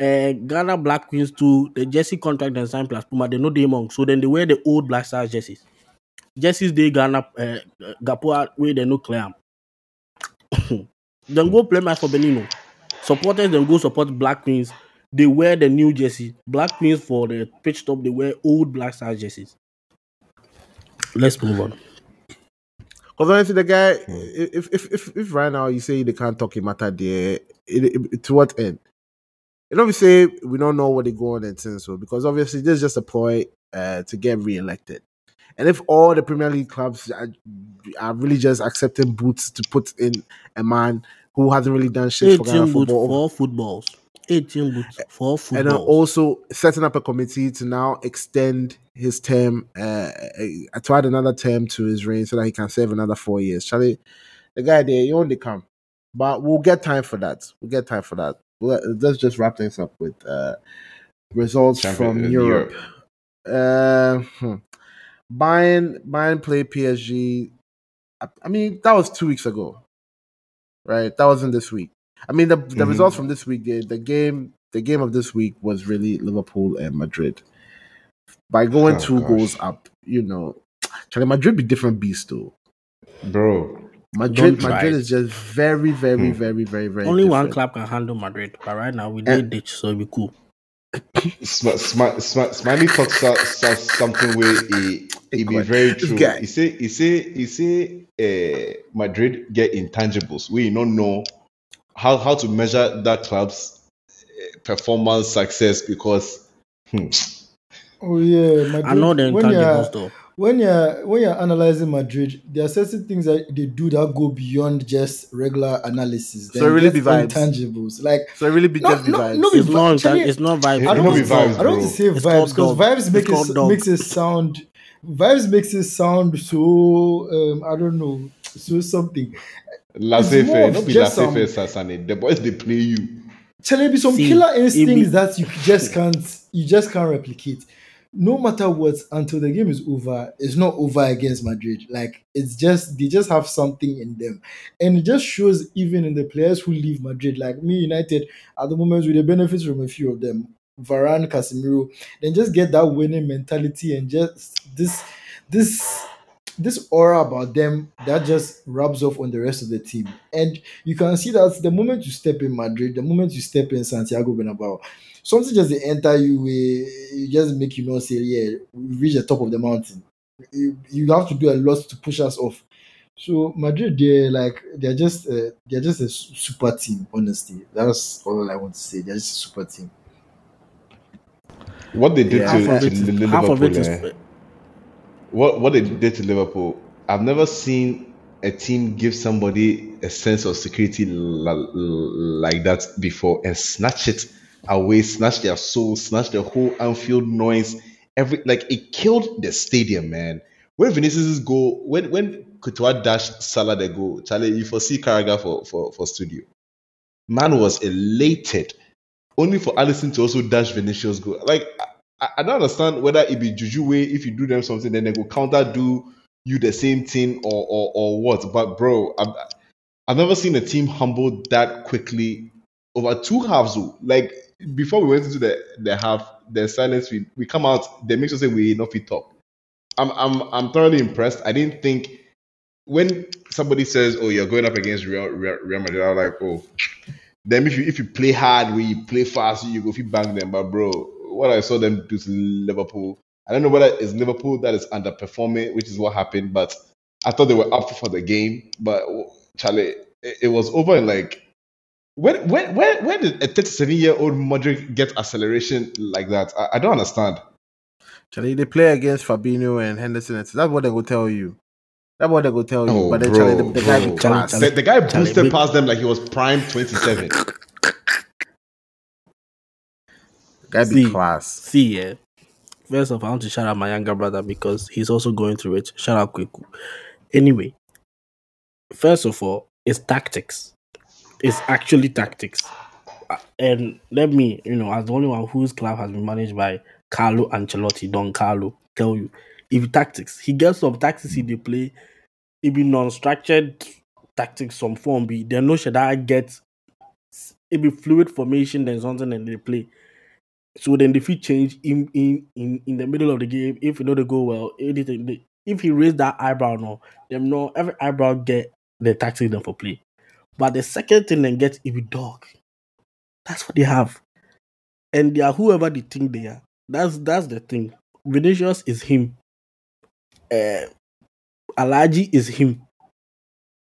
Uh, Ghana Black Queens to the jersey contract and sign plus Puma, they know they among. So then they wear the old Black Stars jerseys. Jerseys they Ghana uh, Gapoa where they no clear. then go play match for Benino. Supporters then go support Black Queens. They wear the new jersey. Black Queens for the pitch top, they wear old Black Stars jerseys. Let's move on. Because honestly, the guy, Hmm. if, if if if right now you say they can't talk it matter there, it, it, to what end? You know, we say we don't know what they go on and things so because obviously this is just a ploy uh, to get re-elected. And if all the Premier League clubs are, are really just accepting boots to put in a man who hasn't really done shit for Ghana 18 boots football, for footballs. 18 boots for footballs. and then also setting up a committee to now extend his term uh, uh, to add another term to his reign so that he can serve another four years. Charlie, the guy there, he only come, but we'll get time for that. We'll get time for that. Let- Let's just wrap things up with uh, results Champion- from uh, Europe. Uh, hmm. Bayern, Bayern played PSG. I, I mean, that was two weeks ago, right? That wasn't this week. I mean, the the Mhm. results from this week, the, the game, the game of this week was really Liverpool and Madrid. By going Oh, two gosh. goals up, you know, Charlie, Madrid be different beast though. Bro, Madrid, Madrid it. is just very, very, Hmm. very, very, very. Only one club can handle Madrid, but right now we Eh. did ditch, so it'll be cool. Sm- Sm- Sm- Smiley talks so- so- something where he, he be very true. guy. He say he say he say uh, Madrid get intangibles. We don't know how how to measure that club's uh, performance success because hmm, Oh yeah, Madrid. I know the when you're, intangibles though. When you're when you're analyzing Madrid, there are certain things that they do that go beyond just regular analysis. So it really be vibes. intangibles. Like So it really be No, just no, vibes. no, It's vi- not, actually- it's not vibes. It I don't, don't want vibes, to, I don't want to say It's vibes because dog. vibes It's make it dog. makes it sound vibes makes it sound so um, I don't know so something. laissez faire, of not be just laissez some- faire, Sasane. The boys they play you. Shall there be some See, killer instincts be- that you just can't you just can't replicate? No matter what, until the game is over, it's not over against Madrid. Like it's just they just have something in them, and it just shows even in the players who leave Madrid. Like me, United at the moment with the benefits from a few of them, Varane, Casemiro, then just get that winning mentality and just this this this aura about them that just rubs off on the rest of the team. And you can see that the moment you step in Madrid, the moment you step in Santiago Bernabeu, something just they enter you, eh, it just make you know say, yeah, we reach the top of the mountain. You, you have to do a lot to push us off. So Madrid, they're like they're just uh, they're just a super team. Honestly, that's all I want to say. They're just a super team. What they did Yeah, to, half of to it is, Li- half Liverpool, it is eh, what what they did to Liverpool, I've never seen a team give somebody a sense of security l- like that before and snatch it away, snatch their soul, snatch the whole Anfield noise. Every like it killed the stadium, man. When Vinicius go, when when Courtois dashed Salah the goal, Charlie, you foresee Carragher for for for studio. Man was elated, only for Alisson to also dash Vinicius goal. Like I, I don't understand whether it be juju way if you do them something, then they go counter do you the same thing or or, or what. But bro, I'm, I've never seen a team humbled that quickly over two halves. Like before we went into the the half, the silence we, we come out, they make sure say we not fit talk. I'm I'm I'm thoroughly impressed. I didn't think when somebody says, "Oh, you're going up against Real Real, Real Madrid," I'm like, "Oh." Then if you if you play hard, you play fast, you go if you bang them. But bro, what I saw them do to Liverpool, I don't know whether it's Liverpool that is underperforming, which is what happened. But I thought they were up for the game. But Charlie, it, it was over in like when when when when did a 37 year old Modric get acceleration like that? I, I don't understand. Charlie, they play against Fabinho and Henderson. That's what they will tell you. That's what they will tell you. Oh, but then bro, Charlie, the, the guy bro. be class. The, the guy boosted big- past them like he was prime 27. The guy be See. class. See, yeah. First of all, I want to shout out my younger brother because he's also going through it. Shout out Kweku. Anyway, first of all, it's tactics. It's actually tactics. And let me, you know, as the only one whose club has been managed by Carlo Ancelotti, Don Carlo, tell you, if tactics, he gets some tactics he dey play, it be non-structured tactics, some form be. Then no should I get it be fluid formation, then something and they play. So then the fit change in in in, in the middle of the game. If you know they go well, anything they, if he raise that eyebrow no, them no every eyebrow get the tactics them for play. But the second thing then get it be dog. That's what they have. And they are whoever they think they are. That's that's the thing. Vinicius is him. Uh Alaji is him.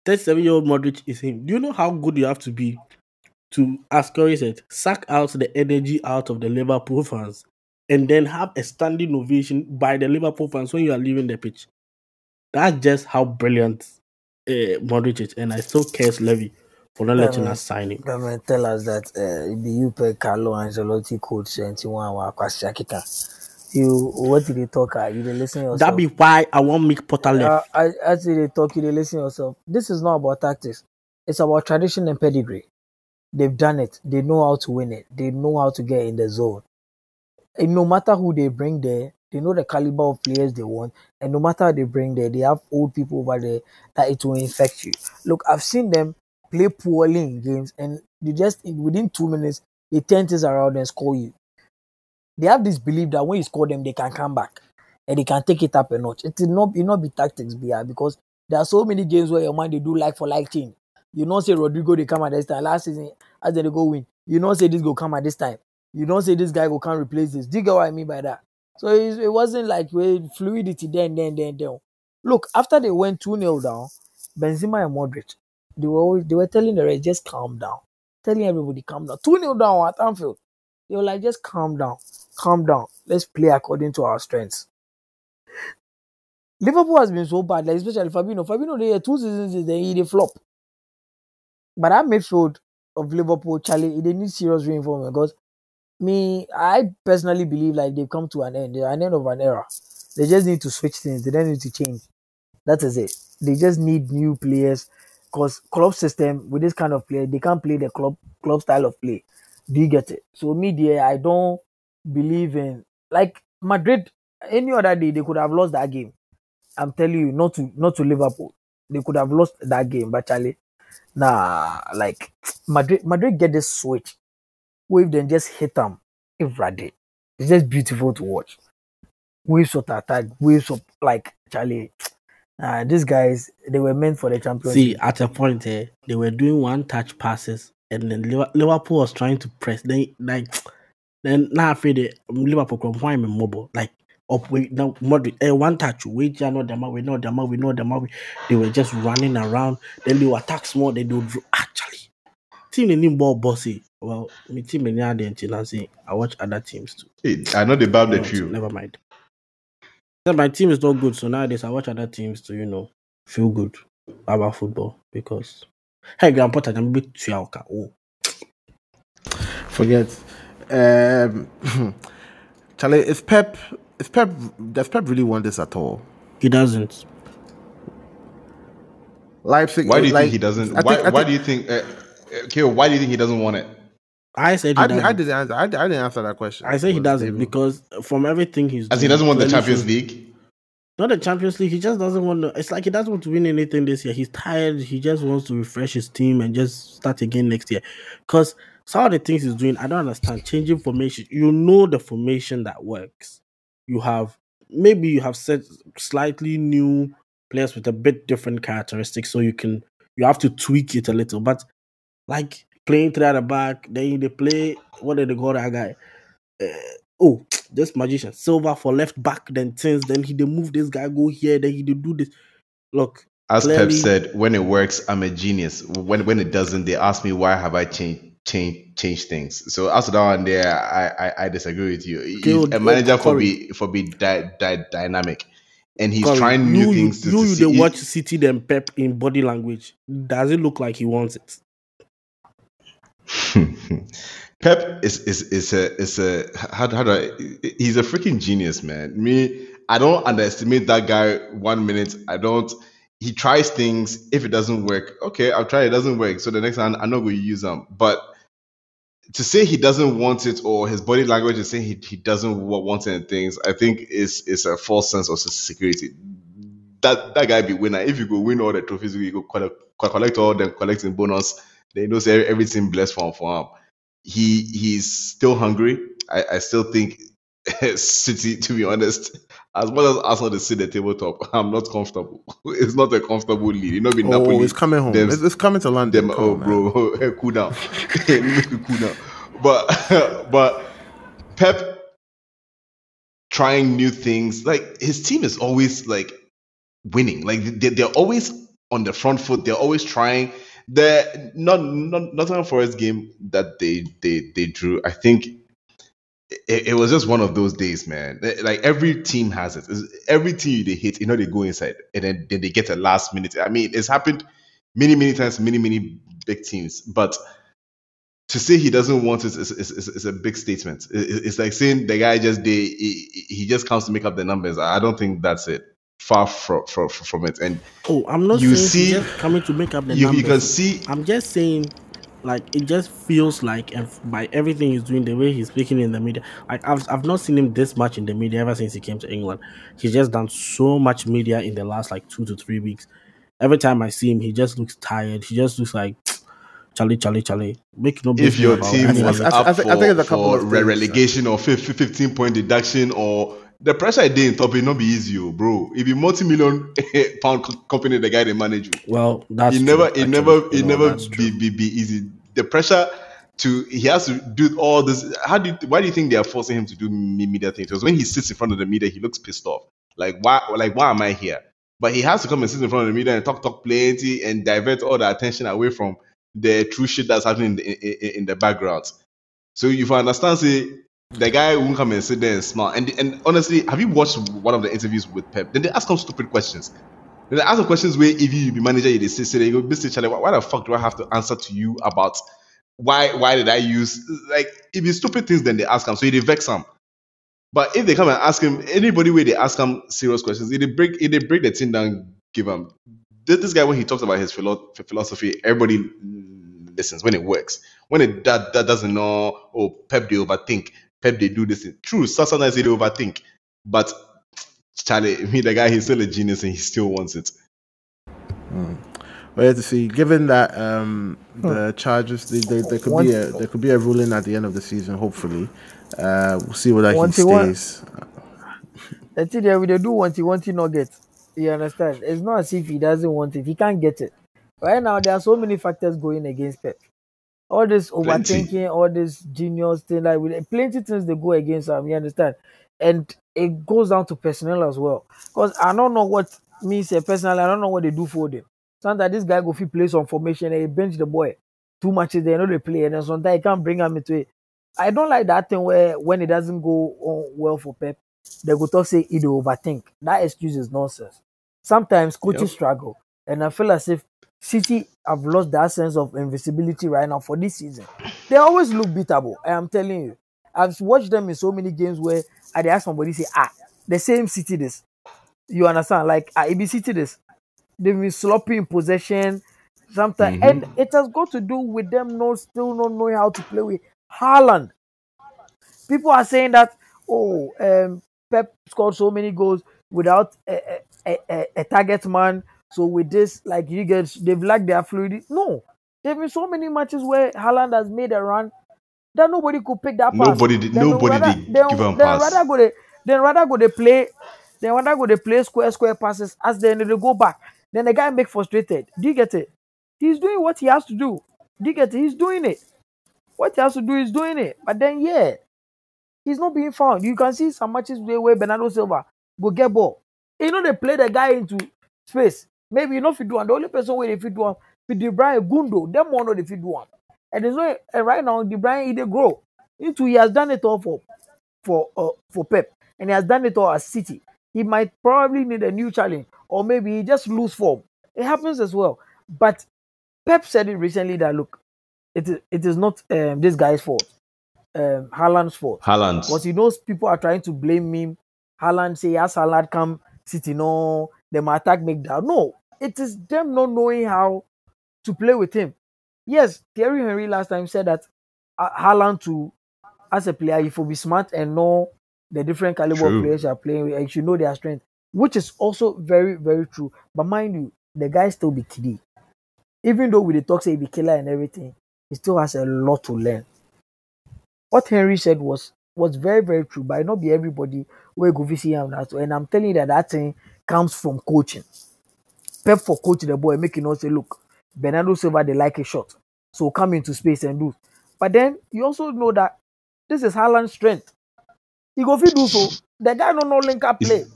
37 year old Modric is him. Do you know how good you have to be to, as Corey said, suck out the energy out of the Liverpool fans and then have a standing ovation by the Liverpool fans when you are leaving the pitch? That's just how brilliant uh, Modric. And I still curse Levy for not letting us sign him. Government tell us that uh, you pay Carlo Ancelotti coach 21 wa kwasi akika. You what did they talk? ah? You listen yourself. That be why I want Mick Potter uh, left. I as they talk, you listen yourself. This is not about tactics. It's about tradition and pedigree. They've done it. They know how to win it. They know how to get in the zone. And no matter who they bring there, they know the caliber of players they want. And no matter what they bring there, they have old people over there that it will infect you. Look, I've seen them play poorly in games, and they just within two minutes they turn things around and score you. They have this belief that when you score them, they can come back and they can take it up a notch. It will not, it not be tactics, BR, because there are so many games where your man they do like for like thing. You don't say Rodrygo they come at this time. Last season, as they go win. You don't say this go come at this time. You don't say this guy go come replace this. Do you get what I mean by that? So it, it wasn't like fluidity then, then, then, then. Look, after they went 2 0 down, Benzema and Modric, they were always, they were telling the rest, just calm down. Telling everybody, calm down. 2 0 down at Anfield. They were like, just calm down. Calm down. Let's play according to our strengths. Liverpool has been so bad, like especially Fabinho. Fabinho, they two seasons, they, they flop. But that midfield of Liverpool, Charlie, they need serious reinforcement because me, I personally believe like they've come to an end, an end of an era. They just need to switch things. They don't need to change. That is it. They just need new players because club system with this kind of player, they can't play the club club style of play. Do you get it? So me, there, I don't believe in like Madrid. Any other day, they could have lost that game. I'm telling you, not to not to Liverpool. They could have lost that game, but Charlie, nah, like Madrid, Madrid get this switch. Wave then just hit them. If ready, it's just beautiful to watch. Waves of attack, waves of like Charlie. Uh, these guys, they were meant for the Champions See, at a point here, they were doing one touch passes, and then Liverpool was trying to press. They like, then now afraid they Liverpool come why me mobile like up with now Modric eh, one touch wait ya know them we know them we know them they were just running around. Then they would attack small. Then they would draw. actually team need ball bossy. Well, my team in the say I watch other teams too. Hey, I know they bow the No. Never mind. Yeah, my team is not good, so nowadays I watch other teams to you know feel good about football because hey, Graham Potter, I'm a bit too out. Oh, Forget. Um, Charlie, is Pep? Is Pep? Does Pep really want this at all? he doesn't. Leipzig. Why do you like, think he doesn't? I why, think- why think- do you think? Uh, Kale, why do you think he doesn't want it? I said he I, doesn't. didn't- I didn't answer. I, I didn't answer that question. I say he doesn't David- because from everything he's As he doesn't want the Champions shows- League. not the Champions League. He just doesn't want to. It's like he doesn't want to win anything this year. He's tired. He just wants to refresh his team and just start again next year. Because some of the things he's doing, I don't understand. Changing formation. You know the formation that works. You have maybe you have set slightly new players with a bit different characteristics, so you can you have to tweak it a little. But like playing through at the back, then they play what did they call that guy? Uh, oh, this magician silver for left back, then things, then he they move this guy go here, then he they do this. Look, As clearly, Pep said, when it works, I'm a genius. When when it doesn't, they ask me why have I changed change change things. So as that one there, I, I I disagree with you. Dude, a manager for be for be di- di- dynamic, and he's Corey, trying new you, things to, you, to you see. they watch City then Pep in body language. Does it look like he wants it? Pep is is is a is a how, how do I he's a freaking genius, man. Me, I don't underestimate that guy one minute. I don't he tries things. If it doesn't work, okay, I'll try it. it doesn't work. So the next time I'm not going to use them. But to say he doesn't want it or his body language is saying he, he doesn't wa- want any things, I think is is a false sense of security. That that guy be winner. If you go win all the trophies, you go collect, collect all them collecting bonus. They know everything blessed for for him. He he's still hungry. I, I still think City, to be honest, as much as Arsenal they sit the tabletop, I'm not comfortable. It's not a comfortable lead. You know, be Oh, Napoli. it's coming home. them- It's, it's coming to London. them oh man. bro hey, cool down cool down but but pep trying new things like his team is always like winning like they, they're always on the front foot they're always trying the not not Nottingham Forest game that they they they drew I think it, it was just one of those days, man. Eh, like every team has it. It's- Every team they hit, you know, they go inside and then, then they get a last minute. I mean, it's happened many, many times, many, many big teams. But to say he doesn't want it is, is, is, is a big statement. It- It's like saying the guy just they he, he just comes to make up the numbers. I don't think that's it. Far from from, from it. And Oh, I'm not You see- just coming to make up the you, numbers. you can see I'm just saying, like it just feels like, and by everything he's doing, the way he's speaking in the media, like I've I've not seen him this much in the media ever since he came to England. He's just done so much media in the last like two to three weeks. Every time I see him, he just looks tired. He just looks like Charlie, Charlie, Charlie. Make no if your team was. I- I up think- for, I think it's a couple for of re- relegation or 15 point deduction or the pressure I did in top it not be easy, oh, bro. If you multi-million pound company, the guy they manage you. Well, that's it true, never, it never, it know, never be, be be easy. The pressure to he has to do all this. How do you, why do you think they are forcing him to do media things? Because when he sits in front of the media, he looks pissed off. Like why, like why am I here? But he has to come and sit in front of the media and talk, talk plenty and divert all the attention away from the true shit that's happening in the, in, in the background. So if I understand, say the guy won't come and sit there and smile. And and honestly, have you watched one of the interviews with Pep? Then they ask him stupid questions. Then they ask him questions where if you be manager, you say, they go, Mr. Charlie, why, the fuck do I have to answer to you about why why did I use like if it's stupid things, then they ask him. So they vex him. But if they come and ask him anybody where they ask him serious questions, if they break if they break the thing down, give him this, this guy when he talks about his philo- philosophy, everybody listens when it works. When it that, that doesn't know, oh Pep they overthink, Pep they do this. True, so sometimes they overthink, but Charlie, me the guy, he's still a genius and he still wants it. We have to see. Given that um, the charges, they, they, there could One- be a there could be a ruling at the end of the season. Hopefully, uh, we'll see whether he One thing, one- stays. The thing that we dey do want he want he not get. You understand? It's not as if he doesn't want it. He can't get it. Right now, there are so many factors going against Pep. All this overthinking, all this genius thing, like with plenty things they go against him. You understand? And it goes down to personnel as well. Because I don't know what me say personally. I don't know what they do for them. Sometimes this guy go fit play some formation and he bench the boy. Too much is there, no they play, and then sometimes he can't bring him into it. I don't like that thing where when it doesn't go on well for Pep, they go talk say he dey overthink. That excuse is nonsense. Sometimes coaches Yep. struggle, and I feel as if City have lost that sense of invisibility right now for this season. They always look beatable. I am telling you. I've watched them in so many games where I dey ask somebody say, ah, the same City this. You understand? Like ah, it be City this. They've been sloppy in possession sometimes, Mhm. and it has got to do with them not still not knowing how to play with Haaland people are saying that oh um Pep scored so many goals without a, a, a, a target man. So with this, like you get, they've lacked their fluidity. No, there've been so many matches where Haaland has made a run that nobody could pick that pass. Nobody did- Then nobody rather, did then, give him then pass. rather go they, then rather go they play, then rather go they play square square passes as then they go back. Then the guy make frustrated. Do you get it? He's doing what he has to do. Do you get it? He's doing it. What he has to do is doing it. But then yeah, he's not being found. You can see some matches where, where Bernardo Silva go get ball. You know they play the guy into space. Maybe you know if you do one. The only person where they fit do one, with De Bruyne, Gundo, them one know if fit do one. And there's no and right now De Bruyne he dey grow. Into he has done it all for for uh, for Pep, and he has done it all at City. He might probably need a new challenge, or maybe he just lose form. It happens as well. But Pep said it recently that look, it is it is not um, this guy's fault, um, Haaland's fault. Haaland. Because he knows people are trying to blame him. Haaland say, "Yes, Haaland come, City no, them attack make down. No, it is them not knowing how to play with him. Yes, Thierry Henry last time said that uh, Haaland to, as a player, if will be smart and know the different caliber True. of players you are playing with, and you should know their strength, which is also very, very true. But mind you, the guy still be kiddie. Even though with the talk say he be killer and everything, he still has a lot to learn what Henry said was was very very true, but not be everybody where go visit him that. And I'm telling you that that thing comes from coaching. Pep for coach the boy, make you know say, look, Bernardo Silva they like a shot, so come into space and do. But then you also know that this is Haaland's strength. He go fit do so. The guy don't know link up play.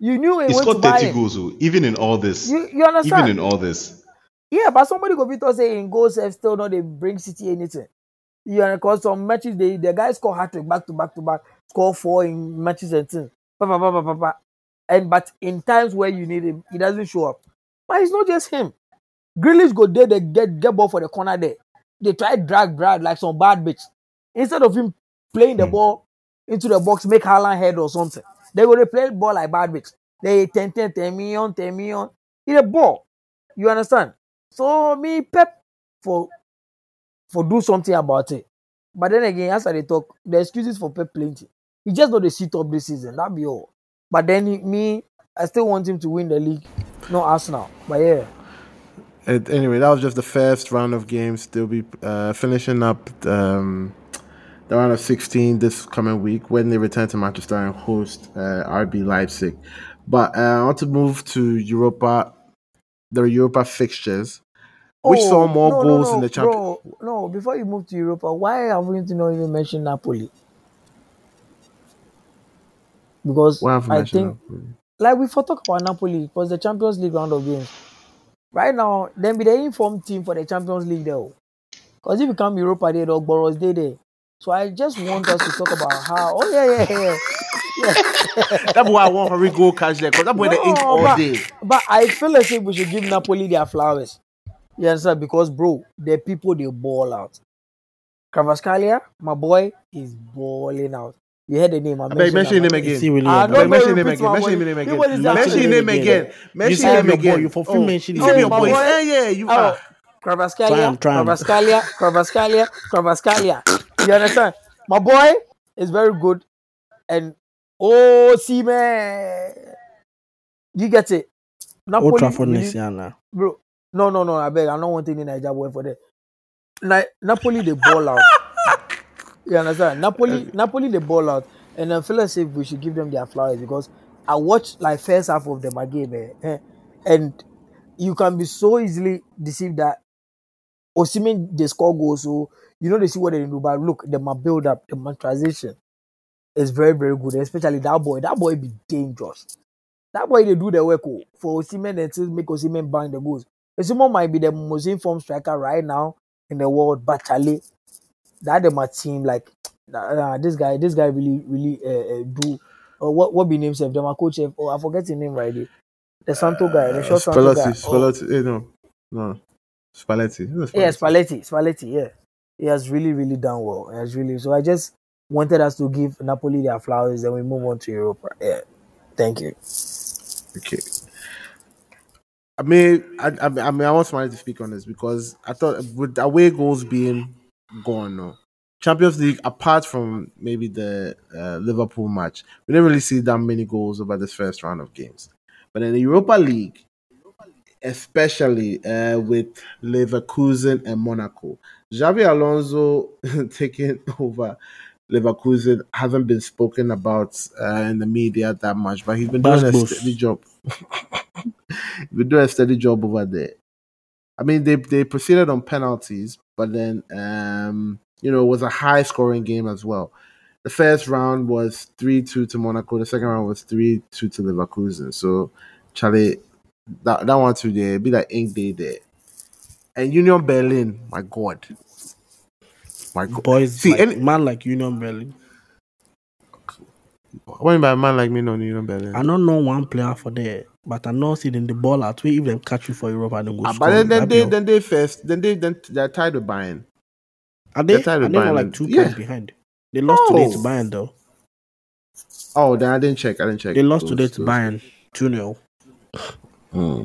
You knew he went to buy 30 him. goals, even in all this. You you understand? even in all this. Yeah, but somebody go fit talk say in goals sef still not they bring City anything. Yeah, because some matches they the guys score hat trick back to back to back, score four in matches and things. And but in times where you need him, he doesn't show up. But it's not just him. Grealish go there, they get get ball for the corner there. They try drag Brad like some bad bitch. Instead of him playing the Hmm. ball into the box, make Haaland head or something. They go they play ball like bad bitch. They 10 10 10 million, 10 million. It's a ball. You understand? So me Pep for for do something about it. But then again, as I talk, the excuses for Pep plenty. He just not the sit up this season. That be all. But then he, me, I still want him to win the league, not Arsenal. But yeah, And anyway, that was just the first round of games. They'll be uh, finishing up um, the round of 16 this coming week when they return to Manchester and host uh, RB Leipzig. But uh, I want to move to Europa, the Europa fixtures, which saw more Oh, no, goals no, no, in the Champions. Bro, no, before you move to Europa, why have we not even mentioned Napoli? Because Why have you I mentioned think, that? Like we for talk about Napoli, because the Champions League round of games. Right now, then be the informed team for the Champions League though. Because if you come Europa, they dog Boros they there. So I just want us to talk about how. Oh yeah, yeah, yeah. yeah. That's why I want Hurry go cash there because that boy they ink all but- day. But I feel as if we should give Napoli their flowers. You understand? Because bro, the people they ball out. Kvaratskhelia, my boy, is balling out. You heard the name. I I beg, mention mentioned him him. Is again. really Ah, a no, Beg, mention him repeat again. my Mention boy. him again. was Mention actual him name again. again. Mention You him say boy, again. you for free Oh, mention you his be name your boy. again. Eh, yeah, you Oh, are. Kvaratskhelia, Try him, try him. Kvaratskhelia, Kvaratskhelia, Kvaratskhelia. You understand? My boy is very good. And oh, see man, you get it. Napoli, Old Trafford really- next year now. bro. No, no, no. I beg. I don't want any Niger boy for that. Na- Napoli they ball out. You understand? Napoli, Napoli they ball out, and I feel as if we should give them their flowers because I watched like first half of them game, eh, eh, and you can be so easily deceived that Osimhen they score goals, so you know they see what they do. But look, the my build up, the transition is very very good, especially that boy. That boy be dangerous. That boy they do the work oh, for Osimhen and to make Osimhen bang the goals. Osimhen might be the most informed striker right now in the world, but Charlie, that them my team like uh, this guy, this guy really really uh, uh, do. Uh, what what be names of them? My coach, oh I forget his name right there. The Santo guy, the short Santo guy. Spalletti. Oh, Spalletti. eh, no. No. Spalletti. Who's yeah, Spalletti, Spalletti, yeah. He has really, really done well. He has really. So I just wanted us to give Napoli their flowers, then we move on to Europa. Yeah. Thank you. Okay. I mean, I, I, I mean, I want somebody to speak on this because I thought with away goals being gone, no, Champions League, apart from maybe the uh, Liverpool match, we didn't really see that many goals over this first round of games. But in the Europa League, especially uh, with Leverkusen and Monaco, Xabi Alonso taking over Leverkusen hasn't been spoken about uh, in the media that much, but he's been doing a steady job. he's been doing a steady job over there. I mean, they they proceeded on penalties, but then um, you know it was a high scoring game as well. The first round was three two to Monaco. The second round was three two to Leverkusen. So, Charlie, that that one too there be like ink day there. And Union Berlin, my God, my God. Boys, See, like, any, man like Union Berlin. What do you mean by a man like me no Union Berlin? I don't know one player for there, but I know see them the ball out. If them catch you for Europe and then go Ah, score. but then, then they then they first then they then they're tied with Bayern. are they? they're tied Are with they Bayern like two yeah. points behind? They lost today to Oh. Bayern though. Oh, then I didn't check. I didn't check. They lost those- today to those- Bayern two 0 Hmm.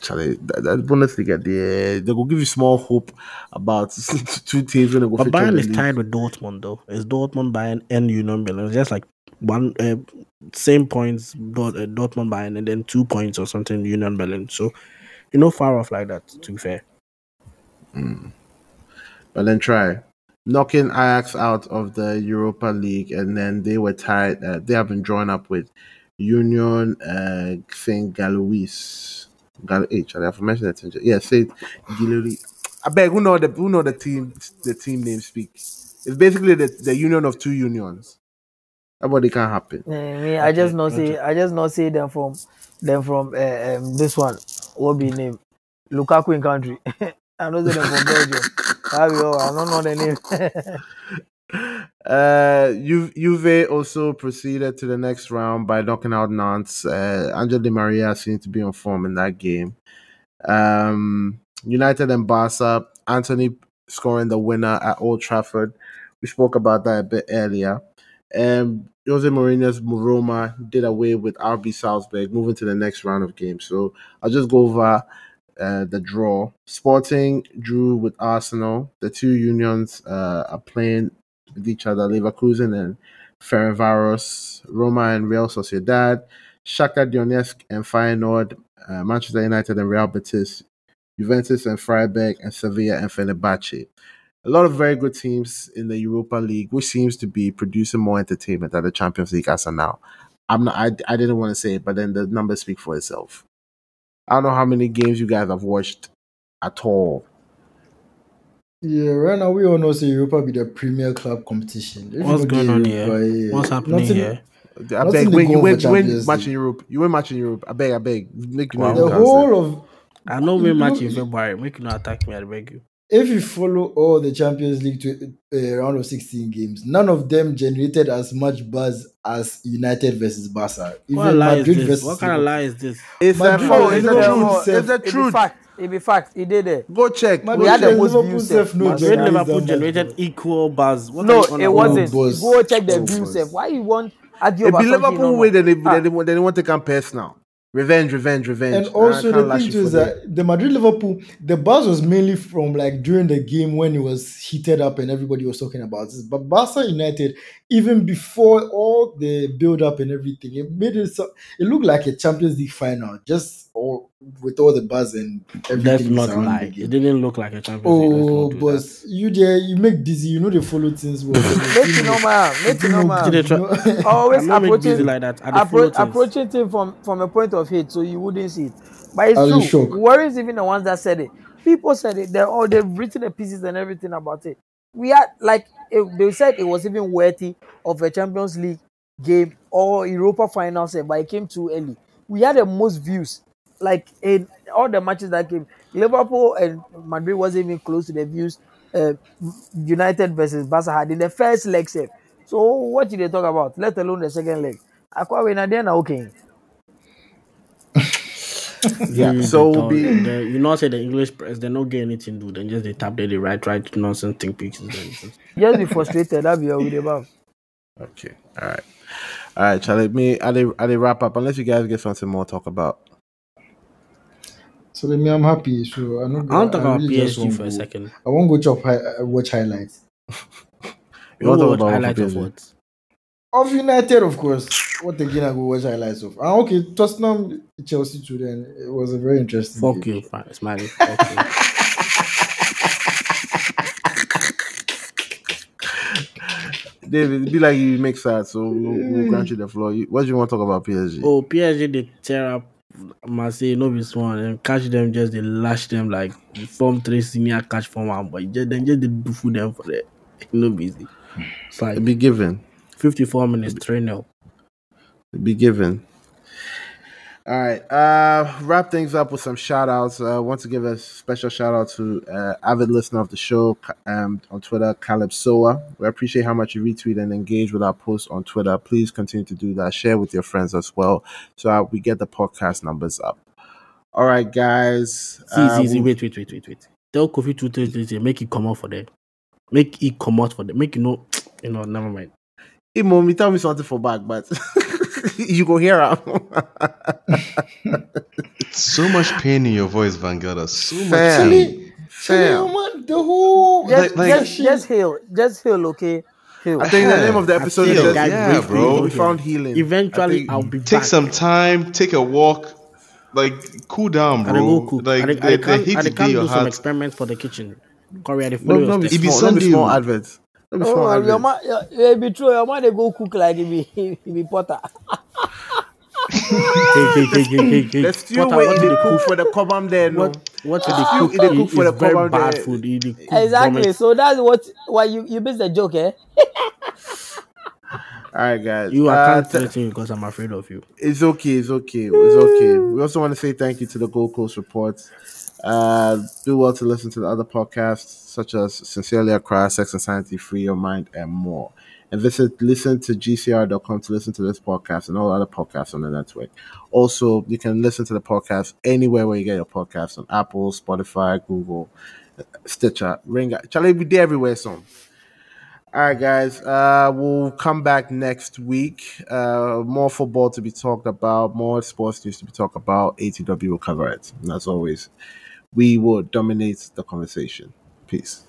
Charlie, that, that Bundesliga, they they will give you small hope about two teams when they go But Bayern is tied with Dortmund though. It's Dortmund, Bayern, and Union Berlin. It's just like one uh, same points, Dort, uh, Dortmund, Bayern, and then two points or something Union Berlin. So you know, far off like that. To be fair, But then try knocking Ajax out of the Europa League, and then they were tied. Uh, they have been drawn up with Union uh, Saint-Gilloise. Gal H. I have mentioned that. Yeah, Saint Galois. I beg. Who know the who know the team the team name speak? It's basically the, the union of two unions. That it can happen. Eh, me, I just not see. I just not see them from them from uh, um, this one. What be name? Lukaku in country. I know them from Belgium. That be all. I don't know the name. Uh, Ju- Juve also proceeded to the next round by knocking out Nantes. Uh, Angel Di Maria seemed to be on form in that game. Um, United and Barca, Antony scoring the winner at Old Trafford. We spoke about that a bit earlier. Um, Jose Mourinho's Roma did away with RB Salzburg, moving to the next round of games. So I'll just go over uh, the draw. Sporting drew with Arsenal. The two unions uh, are playing with each other, Leverkusen and Ferencvaros, Roma and Real Sociedad, Shakhtar Donetsk and Feyenoord, uh, Manchester United and Real Betis, Juventus and Freiburg, and Sevilla and Fenerbahce. A lot of very good teams in the Europa League, which seems to be producing more entertainment than the Champions League as of now. I'm not. I, I didn't want to say it, but then the numbers speak for itself. I don't know how many games you guys have watched at all. Yeah, right now we all know say Europa be the premier club competition. If What's no going get on Europa, here? yeah, What's happening nothing- here? I Nothing beg. to When you for win, you win match in Europe. You win match in Europe. I beg. I beg. Make you know Wow. The whole of I know we match in February. Make you not attack me. I beg you. If you follow all the Champions League to, uh, round of 16 games, none of them generated as much buzz as United versus Barca. What lie is this? versus What kind of lie is this? It's a Madrid oh, and it's the Liverpool truth. self- It's the It be truth. fact. It be fact. He did it. Go check. Madrid We had the most Liverpool views, self no Madrid Madrid Liverpool that much generated equal buzz. What No, it wasn't. boss. Go check the Oh, views. Why you want argue It about be Liverpool don't way. know? They, they, Ah. they, they, want to come pest now. Revenge, revenge, revenge. And also the thing too is that the Madrid Liverpool, the buzz was mainly from like during the game when it was heated up and everybody was talking about this. But Barca United, even before all the build up and everything, it made it so it looked like a Champions League final, just all with all the buzz and everything. Let's not surrounding lie. the game. It didn't look like a Champions League. Let's Oh, not but that. you there, you make dizzy. You know they follow things well. Make it normal. Make it normal. Did they try- Always I'm not make approaching like that. I appro- things. approaching thing from from a point of hate, so you wouldn't see it. But it's Are you true. shocked? Warriors even the ones that said it. People said it. They're all oh, they've written the pieces and everything about it. We had like it, they said it was even worthy of a Champions League game or Europa final set, but it came too early. We had the most views, like in all the matches that came. Liverpool and Madrid wasn't even close to the views. Uh, United versus Barca had in the first leg set. So what did they talk about? Let alone the second leg. The end, okay. Yeah, so will be- talk- the- you know, say the English press, they don't get anything do. Then just they tap there, they write, write nonsense, think pieces. Then just- Just be frustrated. That'll be all with the ball. Okay. All right. All right, Charlie. Me, I did, I did wrap up. Unless you guys get something more to talk about. so let me, I'm happy. So I know. I want to talk about really PSG want for a second. I won't go chop hi- uh, watch highlights. You want to want talk watch about highlights of what? Of United, of course. What again? I go watch highlights of. Ah, okay, Tottenham, Chelsea too. Then it was a very interesting. Fuck game. you, fine, smiley. Fuck you. David, be like you make sad, so we'll, we'll grant you the floor. You- What do you want to talk about PSG? Oh, PSG they tear up Marseille, no be small, and catch them just they lash them like form three senior catch form one, but just then just they do for them for that. No busy. It's like It be given. 54 minutes, 3 0. It be given. All right. Uh wrap things up with some shout outs. Uh want to give a special shout out to uh avid listener of the show um on Twitter, Caleb Soa. We appreciate how much you retweet and engage with our posts on Twitter. Please continue to do that. Share with your friends as well. So that we get the podcast numbers up. All right, guys. See, Uh, see, see, wait, wait, wait, wait, wait. Tell Kofi two, three, three, three, make it come out for them. Make it come out for them. Make you know, you know, never mind. Hey, mommy, tell me something for back, but you go hear out. So much pain in your voice, Vanguard. So much Fam. pain. Fam. man, the whole Just, Like- like- just, just heal. Just heal, okay? Heal. I think the name of the episode is just like yeah, bro. We found healing. Eventually, think- I'll be back. Take back. some time, take a walk, like cool down, I dey go bro. cook. Like I dey- the, I dey the heat I dey to do your some heart. experiments for the kitchen. Corey, I dey no, no, your be steps. It be small, no be Sunday, small o. adverts. No be Oh, small your adverts. man, your, your be true. Your man they go cook like he be, be potter. Hey, hey, hey, hey, hey, hey. The stew Potter, where what they do they cook cook? for the cobam there, no. What what do Stew, they cook? they cook for the it's very bad there. food. It- they cook Exactly. vomit. So that's what why you you missed the joke, eh? All right, guys. You, I Uh, can't th- threaten you because I'm afraid of you. it's okay. It's okay. It's okay. We also want to say thank you to the Gold Coast Reports. Uh, do well to listen to the other podcasts such as Sincerely Across, Sex and Sanity, Free Your Mind, and more. And visit listen to gcr.com to listen to this podcast and all other podcasts on the network. Also, you can listen to the podcast anywhere where you get your podcasts on Apple, Spotify, Google, Stitcher, Ring. Charlie, we did everywhere soon. All right, guys. Uh, we'll come back next week. Uh, more football to be talked about, more sports news to be talked about. ATW will cover it. And as always, we will dominate the conversation. Peace.